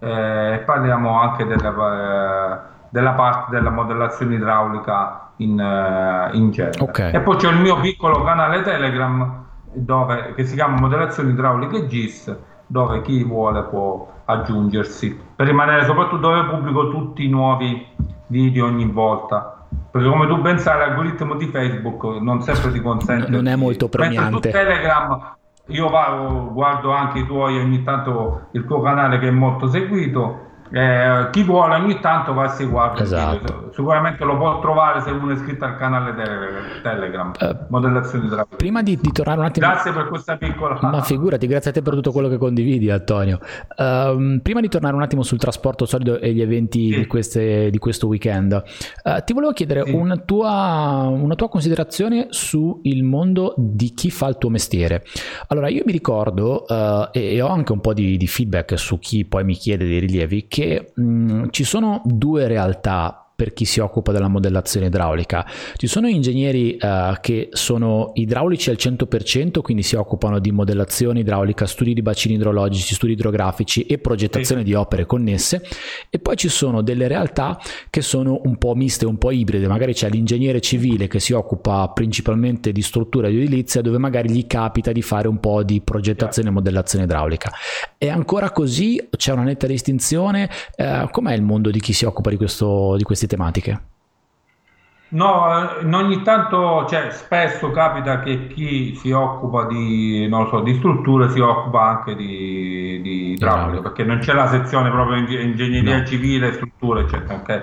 eh, e parliamo anche della, eh, della parte della modellazione idraulica in, uh, in genere. Okay. E poi c'è il mio piccolo canale Telegram dove, che si chiama Modellazioni idrauliche GIS dove chi vuole può aggiungersi per rimanere soprattutto dove pubblico tutti i nuovi video ogni volta perché come tu ben sai l'algoritmo di Facebook non sempre ti consente non è molto premiante Telegram io vado, guardo anche i tuoi ogni tanto il tuo canale che è molto seguito eh, chi vuole ogni tanto va a seguire esatto. sicuramente lo può trovare se uno è iscritto al canale de- Telegram uh, modellazioni della prima di, di, tornare un attimo grazie per questa piccola ma figurati grazie a te per tutto quello che condividi Antonio uh, prima di tornare un attimo sul trasporto solido e gli eventi sì. di, queste, di, questo weekend uh, ti volevo chiedere sì. una, tua, una tua considerazione sul mondo di chi fa il tuo mestiere allora io mi ricordo e, e, ho anche un po' di, di feedback su chi poi mi chiede dei rilievi che mh, ci sono due realtà per chi si occupa della modellazione idraulica. Ci sono ingegneri uh, che sono idraulici al 100%, quindi si occupano di modellazione idraulica, studi di bacini idrologici, studi idrografici e progettazione sì. di opere connesse e poi ci sono delle realtà che sono un po' miste, un po' ibride, magari c'è l'ingegnere civile che si occupa principalmente di struttura di edilizia dove magari gli capita di fare un po' di progettazione e modellazione idraulica. È ancora così? C'è una netta distinzione? Uh, com'è il mondo di chi si occupa di, questo, di questi tematiche? No, eh, ogni tanto, cioè, spesso capita che chi si occupa di, so, di strutture si occupa anche di, di idraulica, perché non c'è la sezione proprio in ingegneria no. civile, strutture, eccetera. Okay?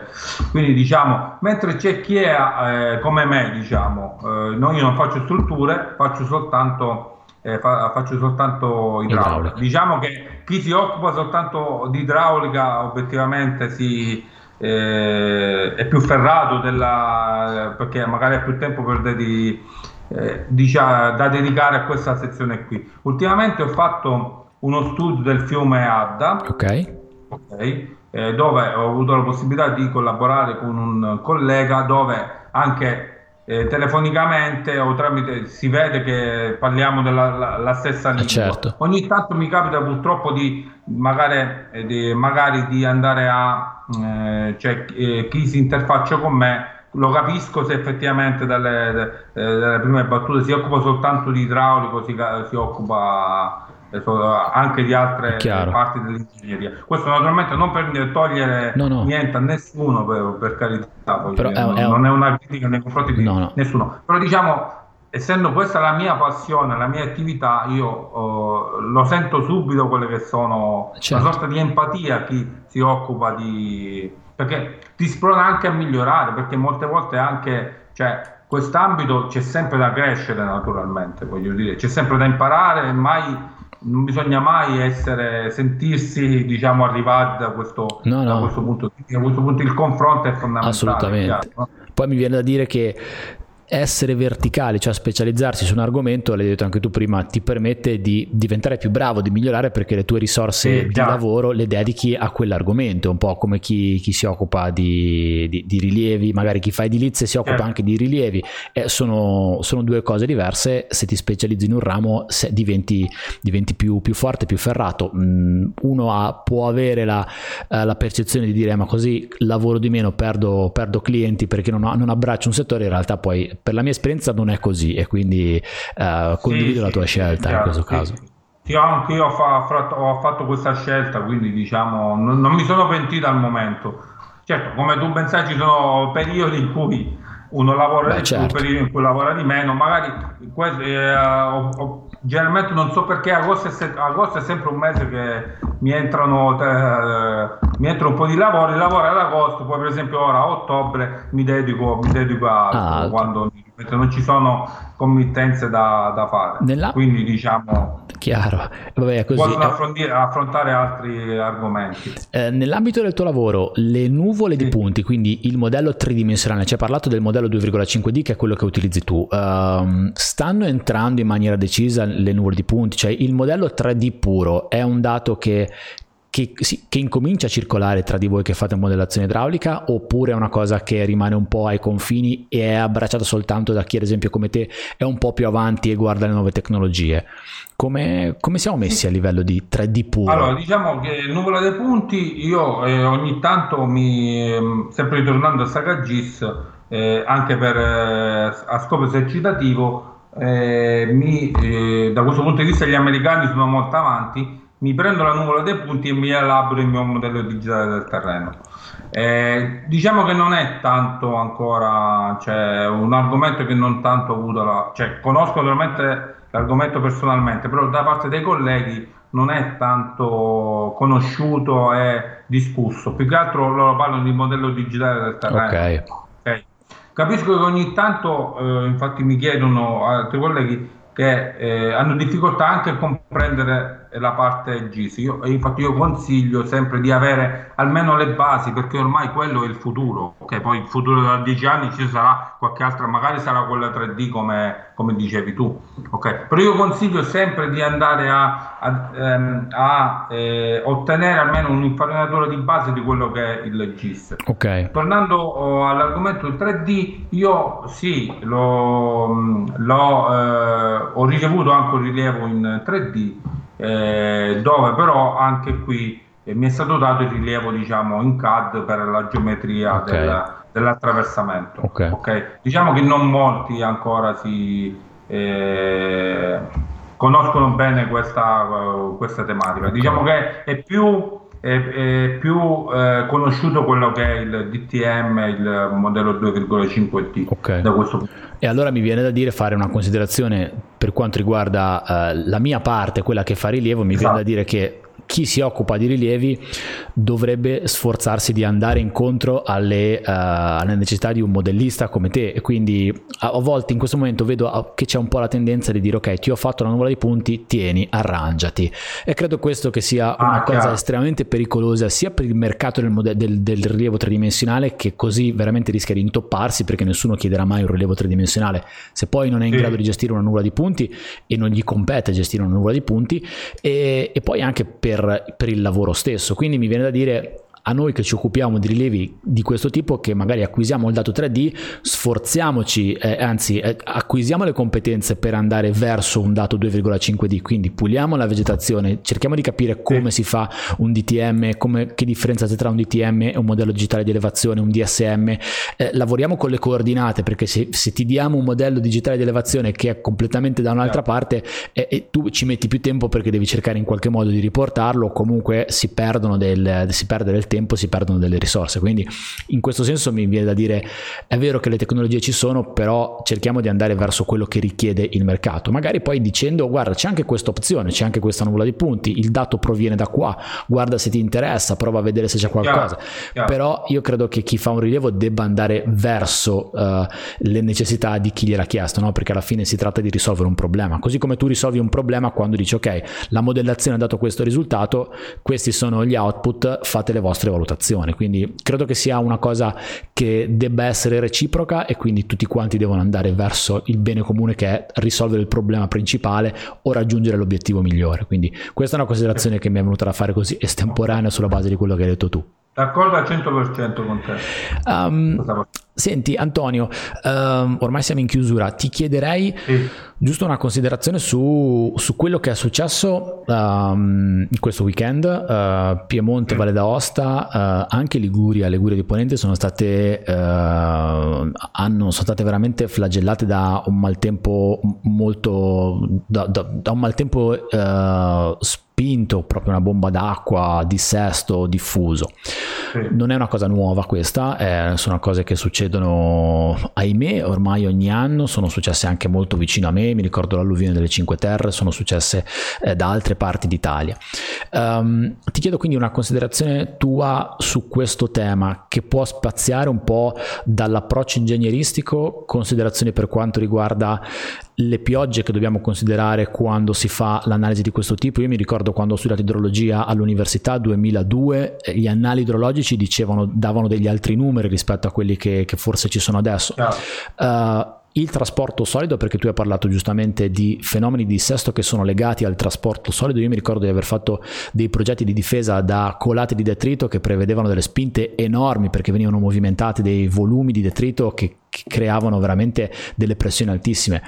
Quindi diciamo, mentre c'è chi è eh, come me, diciamo, eh, no, io non faccio strutture, faccio soltanto, eh, fa, faccio soltanto idraulica. idraulica. Diciamo che chi si occupa soltanto di idraulica obiettivamente si eh, è più ferrato della, perché magari ha più tempo per dedi, eh, diciamo, da dedicare a questa sezione qui. Ultimamente ho fatto uno studio del fiume Adda, okay. Okay, eh, dove ho avuto la possibilità di collaborare con un collega dove anche eh, telefonicamente o tramite si vede che parliamo della la, la stessa lingua. Certo. Ogni tanto mi capita purtroppo di magari, eh, di, magari di andare a eh, cioè, eh, chi si interfaccia con me lo capisco se effettivamente dalle, dalle, prime battute si occupa soltanto di idraulico, si, si occupa anche di altre parti dell'ingegneria. Questo naturalmente non per togliere no, no. niente a nessuno, per, per carità, Però è, non, è, non è una critica nei confronti di no, nessuno. Però diciamo, essendo questa la mia passione, la mia attività, io uh, lo sento subito quelle che sono certo. una sorta di empatia a chi si occupa di... perché ti sprona anche a migliorare, perché molte volte anche... Cioè, quest'ambito c'è sempre da crescere naturalmente, voglio dire, c'è sempre da imparare, mai non bisogna mai essere, sentirsi diciamo arrivati da questo, no, no. da questo punto di vista. A questo punto il confronto è fondamentale. Assolutamente. Chiaro, no? Poi mi viene da dire che essere verticali, cioè specializzarsi su un argomento, l'hai detto anche tu prima, ti permette di diventare più bravo, di migliorare perché le tue risorse sì, di lavoro le dedichi a quell'argomento, un po' come chi, chi si occupa di, di, di, rilievi, magari chi fa edilizia si occupa eh. anche di rilievi, eh, sono, sono, due cose diverse, se ti specializzi in un ramo diventi, diventi più, più, forte, più ferrato, mm, uno ha, può avere la, eh, la, percezione di dire ma così lavoro di meno, perdo, perdo clienti perché non, non abbraccio un settore, in realtà poi per la mia esperienza non è così e quindi uh, condivido sì, la tua sì, scelta in questo caso. Sì, anche io ho, fa, ho, fatto questa scelta, quindi diciamo non, non, mi sono pentito al momento. Certo, come tu ben sai ci sono periodi in cui uno lavora Beh, di certo. più, periodo in cui lavora di meno, magari eh, ho, ho, generalmente non so perché agosto è, se, agosto è, sempre un mese che mi entrano eh, mi entra un po' di lavoro, il lavoro ad agosto, poi per esempio ora a ottobre mi dedico, mi dedico a ah, quando non ci sono committenze da, da fare. Nella... Quindi diciamo Chiaro, Vabbè, così. possono affrontare altri argomenti. Eh, nell'ambito del tuo lavoro, le nuvole sì. di punti, quindi il modello tridimensionale, ci hai parlato del modello 2,5D che è quello che utilizzi tu, uh, stanno entrando in maniera decisa le nuvole di punti, cioè il modello 3D puro è un dato che, che, sì, che, incomincia a circolare tra di voi che fate modellazione idraulica oppure è una cosa che rimane un po' ai confini e è abbracciata soltanto da chi ad esempio come te è un po' più avanti e guarda le nuove tecnologie? Come, come siamo messi a livello di 3D puro? Allora, diciamo che nuvola dei punti, io eh, ogni tanto mi, ehm, sempre ritornando a Saga GIS, eh, anche per, eh, a scopo esercitativo, eh, mi, eh, da questo punto di vista gli americani sono molto avanti mi prendo la nuvola dei punti e mi elaboro il mio modello digitale del terreno. Eh, diciamo che non è tanto ancora, cioè un argomento che non tanto ho avuto la, cioè conosco naturalmente l'argomento personalmente, però da parte dei colleghi non è tanto conosciuto e discusso, più che altro loro parlano di modello digitale del terreno. Okay. Okay. Capisco che ogni tanto, eh, infatti mi chiedono altri colleghi che eh, hanno difficoltà anche a comprendere la parte GIS. Io, infatti io consiglio sempre di avere almeno le basi perché ormai quello è il futuro, ok? Poi il futuro da 10 anni ci sarà qualche altra, magari sarà quella 3D come, come dicevi tu, ok? Però io consiglio sempre di andare a, a, ehm, a eh, ottenere almeno un'infarinatura di base di quello che è il GIS. Ok. Tornando oh, all'argomento del 3D, io sì, l'ho, l'ho eh, ho ricevuto anche un rilievo in 3D eh, dove però anche qui eh, mi è stato dato il rilievo diciamo in CAD per la geometria okay. del, dell'attraversamento. Okay. Okay? Diciamo che non molti ancora si eh, conoscono bene questa, questa tematica. Diciamo che è più è, è più eh, conosciuto quello che è il DTM, il modello 2,5T okay. da questo punto e allora mi viene da dire fare una considerazione per quanto riguarda uh, la mia parte, quella che fa rilievo, mi esatto. viene da dire che chi si occupa di rilievi dovrebbe sforzarsi di andare incontro alle, uh, alle, necessità di un modellista come te e quindi a, a, volte in questo momento vedo che c'è un po' la tendenza di dire ok ti ho fatto la nuvola di punti tieni arrangiati e credo questo che sia ah, una cosa chiaro. estremamente pericolosa sia per il mercato del, modello, del, del, rilievo tridimensionale che così veramente rischia di intopparsi perché nessuno chiederà mai un rilievo tridimensionale se poi non è in sì. grado di gestire una nuvola di punti e non gli compete gestire una nuvola di punti e, e poi anche per per, per il lavoro stesso. Quindi mi viene da dire a noi che ci occupiamo di rilievi di questo tipo, che magari acquisiamo il dato 3D, sforziamoci, eh, anzi eh, acquisiamo le competenze per andare verso un dato 2,5D, quindi puliamo la vegetazione, cerchiamo di capire come si fa un DTM, come, che differenza c'è tra un DTM e un modello digitale di elevazione, un DSM, eh, lavoriamo con le coordinate, perché se, se, ti diamo un modello digitale di elevazione che è completamente da un'altra parte, e eh, tu ci metti più tempo perché devi cercare in qualche modo di riportarlo, comunque si, perdono del, si perde del tempo tempo si perdono delle risorse. Quindi in questo senso mi viene da dire è vero che le tecnologie ci sono, però cerchiamo di andare verso quello che richiede il mercato. Magari poi dicendo guarda c'è anche questa opzione, c'è anche questa nuvola di punti, il dato proviene da qua, guarda se ti interessa, prova a vedere se c'è qualcosa. Chiaro, chiaro. Però io credo che chi fa un rilievo debba andare verso uh, le necessità di chi gliel'ha chiesto, no? perché alla fine si tratta di risolvere un problema. Così come tu risolvi un problema quando dici ok, la modellazione ha dato questo risultato, questi sono gli output, fate le vostre vostre valutazioni. Quindi credo che sia una cosa che debba essere reciproca e quindi tutti quanti devono andare verso il bene comune che è risolvere il problema principale o raggiungere l'obiettivo migliore. Quindi questa è una considerazione che mi è venuta da fare così estemporanea sulla base di quello che hai detto tu. D'accordo al 100% con te. Um, senti Antonio, um, ormai siamo in chiusura, ti chiederei sì. giusto una considerazione su, su, quello che è successo um, in questo weekend. Uh, Piemonte, sì. Valle d'Aosta, uh, anche Liguria, Liguria di Ponente sono state, uh, hanno, sono state veramente flagellate da un maltempo molto, da, da, da un maltempo spinto, proprio una bomba d'acqua, dissesto, diffuso. Non è una cosa nuova questa, eh, sono cose che succedono, ahimè, ormai ogni anno, sono successe anche molto vicino a me, mi ricordo l'alluvione delle Cinque Terre, sono successe eh, da altre parti d'Italia. Um, ti chiedo quindi una considerazione tua su questo tema che può spaziare un po' dall'approccio ingegneristico, considerazioni per quanto riguarda le piogge che dobbiamo considerare quando si fa l'analisi di questo tipo. Io mi ricordo quando ho studiato idrologia all'università 2002, eh, gli annali idrologici dicevano, davano degli altri numeri rispetto a quelli che, che forse ci sono adesso. Uh, il trasporto solido, perché tu hai parlato giustamente di fenomeni di dissesto che sono legati al trasporto solido, io mi ricordo di aver fatto dei progetti di difesa da colate di detrito che prevedevano delle spinte enormi perché venivano movimentati dei volumi di detrito che, che creavano veramente delle pressioni altissime.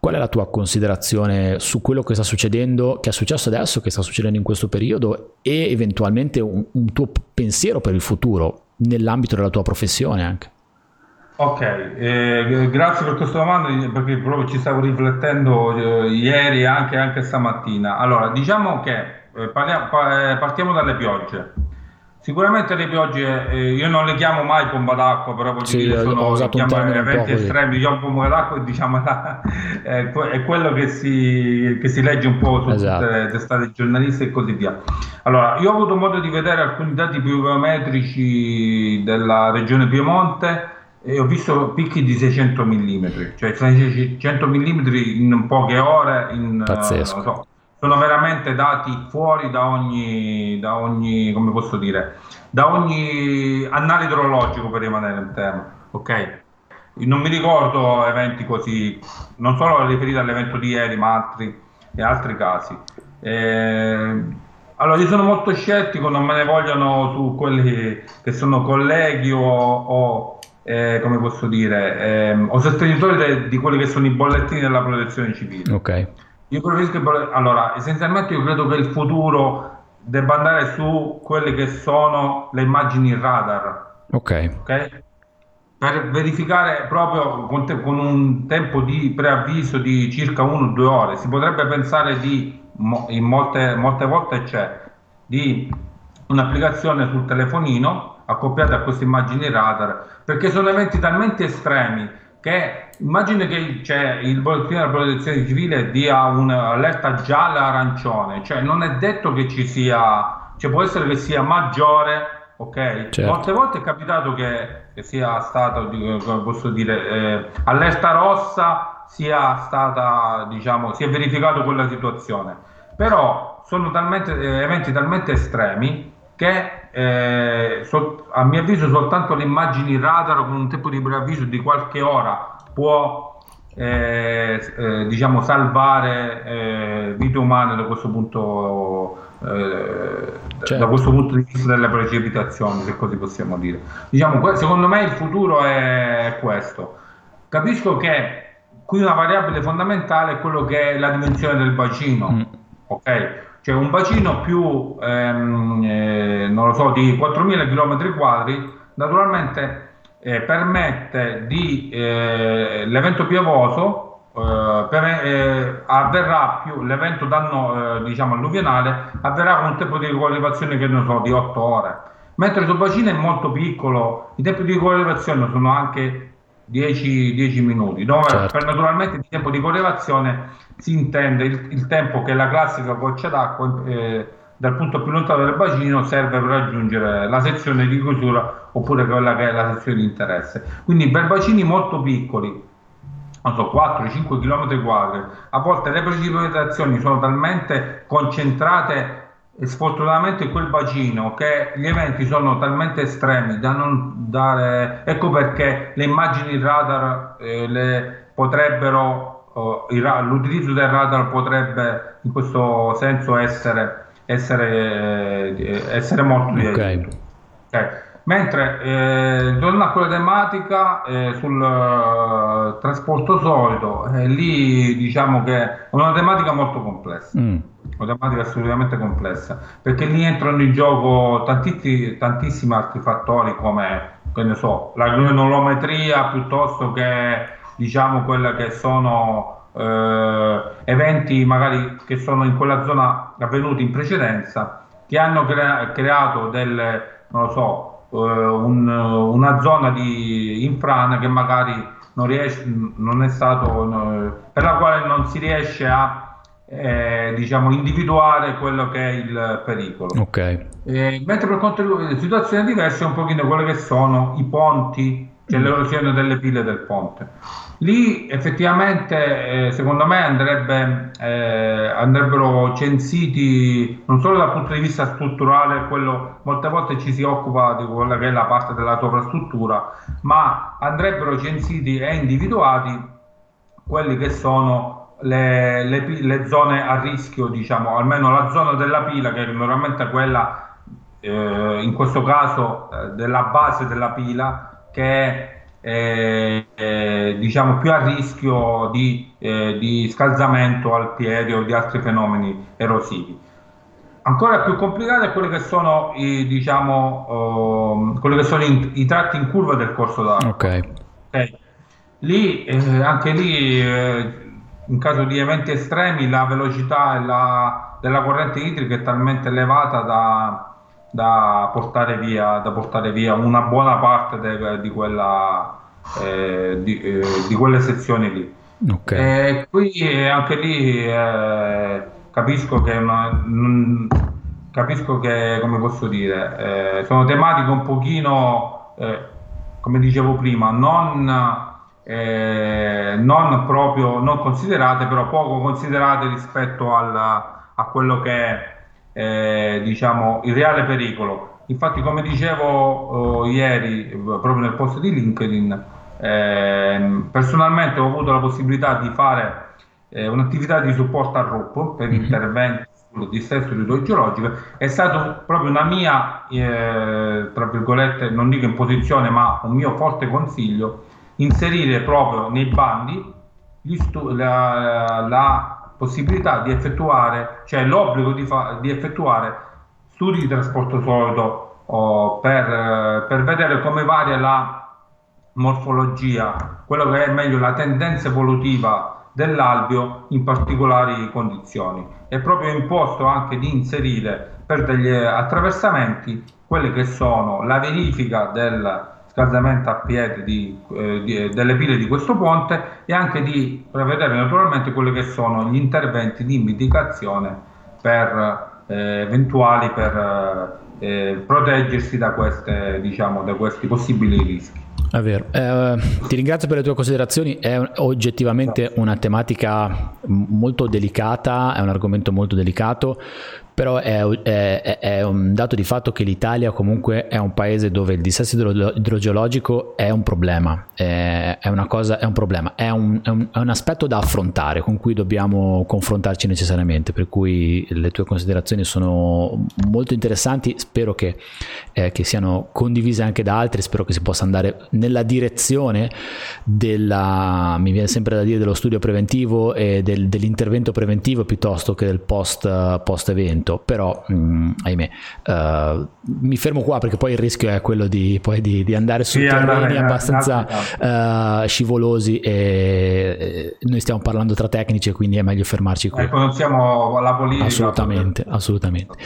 Qual è la tua considerazione su quello che sta succedendo, che è successo adesso, che sta succedendo in questo periodo e eventualmente un, un tuo pensiero per il futuro nell'ambito della tua professione anche? Ok, eh, grazie per questa domanda perché proprio ci stavo riflettendo eh, ieri e anche, anche, stamattina. Allora, diciamo che eh, parliamo, pa, eh, partiamo dalle piogge. Sicuramente le piogge, eh, io non le chiamo mai bomba d'acqua, però voglio sì, dire, sono chiamo eventi estremi, diciamo bomba d'acqua e diciamo è, è quello che si, che si, legge un po' su esatto. tutte le testate giornaliste e così via. Allora, io ho avuto modo di vedere alcuni dati pluviometrici della regione Piemonte e ho visto picchi di 600 mm, cioè 600 mm in poche ore, in, Pazzesco. Uh, so, sono veramente dati fuori da ogni, da ogni, come posso dire, da ogni annale idrologico per rimanere in tema, ok? Non mi ricordo eventi così, non solo riferiti all'evento di ieri, ma altri, e altri casi. Eh, allora, io sono molto scettico, non me ne vogliono su quelli che sono colleghi o, o eh, come posso dire, ehm, o sostenitori de, di quelli che sono i bollettini della protezione civile. Ok. Io preferisco, allora, essenzialmente io credo che il futuro debba andare su quelle che sono le immagini radar. Ok. okay? Per verificare proprio con, te, con, un tempo di preavviso di circa 1-2 ore, si potrebbe pensare di, in molte, molte volte c'è, di un'applicazione sul telefonino accoppiate a queste immagini radar, perché sono eventi talmente estremi che immagine che c'è il bollettino della protezione civile dia un'allerta gialla arancione, cioè non è detto che ci sia, cioè può essere che sia maggiore, ok? Certo. Molte volte è capitato che, che sia stata, come posso dire, eh, allerta rossa sia stata, diciamo, si è verificato quella situazione, però sono talmente, eh, eventi talmente estremi che eh, so, a mio avviso soltanto le immagini radar con un tempo di preavviso di qualche ora può eh, eh, diciamo salvare eh, vite umane da questo punto eh, certo. da questo punto di vista delle precipitazioni se così possiamo dire diciamo secondo me il futuro è questo capisco che qui una variabile fondamentale è quello che è la dimensione del bacino mm. ok cioè un bacino più, ehm, eh, non lo so, di 4.000 km quadri, naturalmente eh, permette di eh, l'evento piovoso eh, per, eh, avverrà più l'evento danno eh, diciamo alluvionale avverrà con un tempo di ricollevazione che non so di 8 ore mentre il bacino è molto piccolo i tempi di ricollevazione sono anche 10, 10 minuti, dove certo. per naturalmente il tempo di correlazione si intende il, il, tempo che la classica goccia d'acqua eh, dal punto più lontano del bacino serve per raggiungere la sezione di chiusura oppure quella che è la sezione di interesse. Quindi per bacini molto piccoli, non so, 4-5 km quadri, a volte le precipitazioni sono talmente concentrate e sfortunatamente quel bacino che gli eventi sono talmente estremi da non dare ecco perché le immagini radar eh, le potrebbero l'utilizzo del radar potrebbe in questo senso essere essere, eh, essere molto di okay. aiuto okay. mentre eh, tornando a quella tematica eh, sul uh, trasporto solido eh, lì diciamo che è una tematica molto complessa mm una tematica assolutamente complessa, perché lì entrano in gioco tantissimi, tantissimi altri fattori come, che ne so, la granulometria piuttosto che diciamo quelle che sono eh, eventi magari che sono in quella zona avvenuti in precedenza, che hanno crea- creato del, non lo so, eh, un, una zona di infrana che magari non, riesce, non è stato, per la quale non si riesce a eh, diciamo, individuare quello che è il pericolo. Okay. Eh, mentre per quanto riguarda situazioni diverse, un pochino quelle che sono i ponti, cioè l'erosione delle pile del ponte. Lì effettivamente eh, secondo me andrebbe, eh, andrebbero censiti non solo dal punto di vista strutturale, quello molte volte ci si occupa di quella che è la parte della sovrastruttura, ma andrebbero censiti e individuati quelli che sono le, le, le, zone a rischio, diciamo, almeno la zona della pila che è normalmente quella, eh, in questo caso, eh, della base della pila, che è eh, eh, diciamo più a rischio di, eh, di, scalzamento al piede o di altri fenomeni erosivi. Ancora più complicato è quelli che sono i, diciamo, quelli che sono in, i tratti in curva del corso d'acqua. Okay. Okay. Lì, eh, anche lì, eh, in caso di eventi estremi, la velocità la, della corrente idrica è talmente elevata da, da portare via, da portare via una buona parte de, di, quella, eh, di, eh, di, quelle sezioni lì. Okay. E qui eh, anche lì eh, capisco che una, mh, capisco che come posso dire eh, sono tematiche un pochino eh, come dicevo prima non, non proprio non considerate però poco considerate rispetto al, a quello che eh, diciamo, il reale pericolo. Infatti, come dicevo oh, ieri, proprio nel post di LinkedIn, eh, personalmente ho avuto la possibilità di fare eh, un'attività di supporto al RUP per mm-hmm. interventi sul dissesto idrogeologico. È stata proprio una mia, eh, tra virgolette, non dico imposizione, ma un mio forte consiglio, inserire proprio nei bandi stu- la, la possibilità di effettuare, cioè l'obbligo di, fa- di effettuare studi di trasporto solido oh, per, per, vedere come varia la morfologia, quello che è meglio la tendenza evolutiva dell'albio in particolari condizioni. È proprio imposto anche di inserire per degli attraversamenti quelle che sono la verifica del scaldamento a piede di, eh, di, delle pile di questo ponte e anche di prevedere naturalmente quelli che sono gli interventi di mitigazione per eh, eventuali per eh, proteggersi da, queste, diciamo, da questi possibili rischi. È vero. Eh, ti ringrazio per le tue considerazioni, è oggettivamente una tematica molto delicata, è un argomento molto delicato però è, è, è, un dato di fatto che l'Italia comunque è un paese dove il dissesto idrogeologico è un problema, è, una cosa, è un problema, è un, è, un, è un, aspetto da affrontare con cui dobbiamo confrontarci necessariamente, per cui le tue considerazioni sono molto interessanti, spero che, eh, che siano condivise anche da altri, spero che si possa andare nella direzione della, mi viene sempre da dire, dello studio preventivo e del, dell'intervento preventivo piuttosto che del post, post evento però mh, mm, ahimè, uh, mi fermo qua perché poi il rischio è quello di, di, di andare su sì, terreni andare, abbastanza uh, scivolosi e noi stiamo parlando tra tecnici quindi è meglio fermarci qui. Ecco, non siamo la politica. Assolutamente, assolutamente.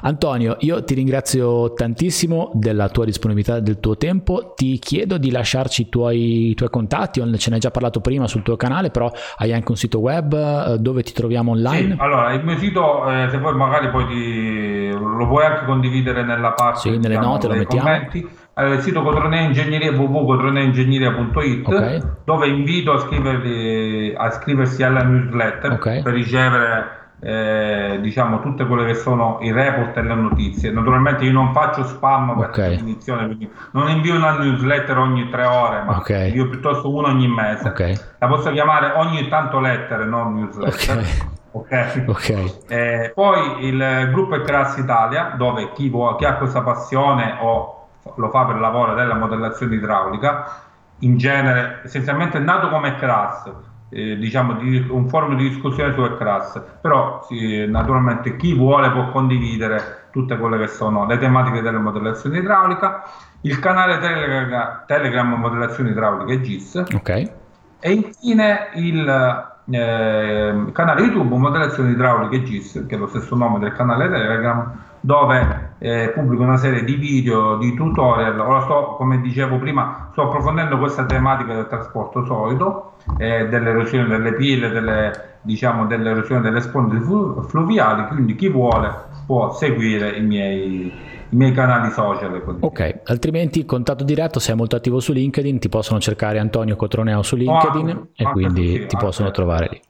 Antonio, io ti ringrazio tantissimo della tua disponibilità del tuo tempo, ti chiedo di lasciarci i tuoi, i tuoi contatti, ce ne hai già parlato prima sul tuo canale, però hai anche un sito web eh, dove ti troviamo online? Sì, allora il mio sito, eh, se poi magari poi ti, lo puoi anche condividere nella parte sì, nelle diciamo, note lo mettiamo commenti. il sito Cotronea Ingegneria www.cotroneaingegneria.it okay. dove invito a, a iscriversi alla newsletter okay. per ricevere eh, diciamo tutte quelle che sono i report e le notizie. Naturalmente io non faccio spam per okay. definizione, quindi non invio una newsletter ogni tre ore, ma okay. invio piuttosto una ogni mese. Okay. La posso chiamare ogni tanto lettere, non newsletter. Ok. okay. Eh, poi il gruppo è Crass Italia, dove chi, vuole, chi ha questa passione o lo fa per lavoro della modellazione idraulica, in genere essenzialmente è nato come Crass, eh, diciamo di, un forum di discussione su Crass, però sì, naturalmente chi vuole può condividere tutte quelle che sono le tematiche della modellazione idraulica, il canale Telegram, Telegram Modellazione Idraulica e GIS. Ok. E infine il eh, canale YouTube Modellazione idrauliche GIS, che è lo stesso nome del canale Telegram, dove eh, pubblico una serie di video, di tutorial. Ora sto, come dicevo prima, sto approfondendo questa tematica del trasporto solido, eh, dell'erosione delle pile, delle, diciamo, dell'erosione delle sponde fluviali, quindi chi vuole può seguire i miei, i miei canali social. Ok, altrimenti contatto diretto, sei molto attivo su LinkedIn, ti possono cercare Antonio Cotroneo su LinkedIn oh, e quindi sì, ti possono trovare lì.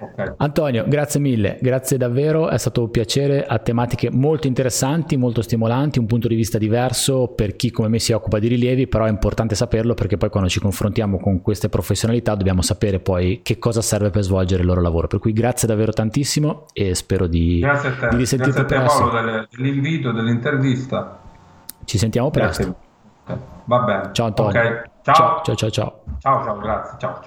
Okay. Antonio, grazie mille, grazie davvero, è stato un piacere, a tematiche molto interessanti, molto stimolanti, un punto di vista diverso per chi come me si occupa di rilievi, però è importante saperlo perché poi quando ci confrontiamo con queste professionalità dobbiamo sapere poi che cosa serve per svolgere il loro lavoro. Per cui grazie davvero tantissimo e spero di, grazie a te. di risentirti grazie a te presto. Paolo dell'invito, dell'intervista. Ci sentiamo presto. Grazie. Va bene. Ciao Antonio. Okay. Ciao. ciao. ciao ciao ciao. Ciao grazie. Ciao ciao.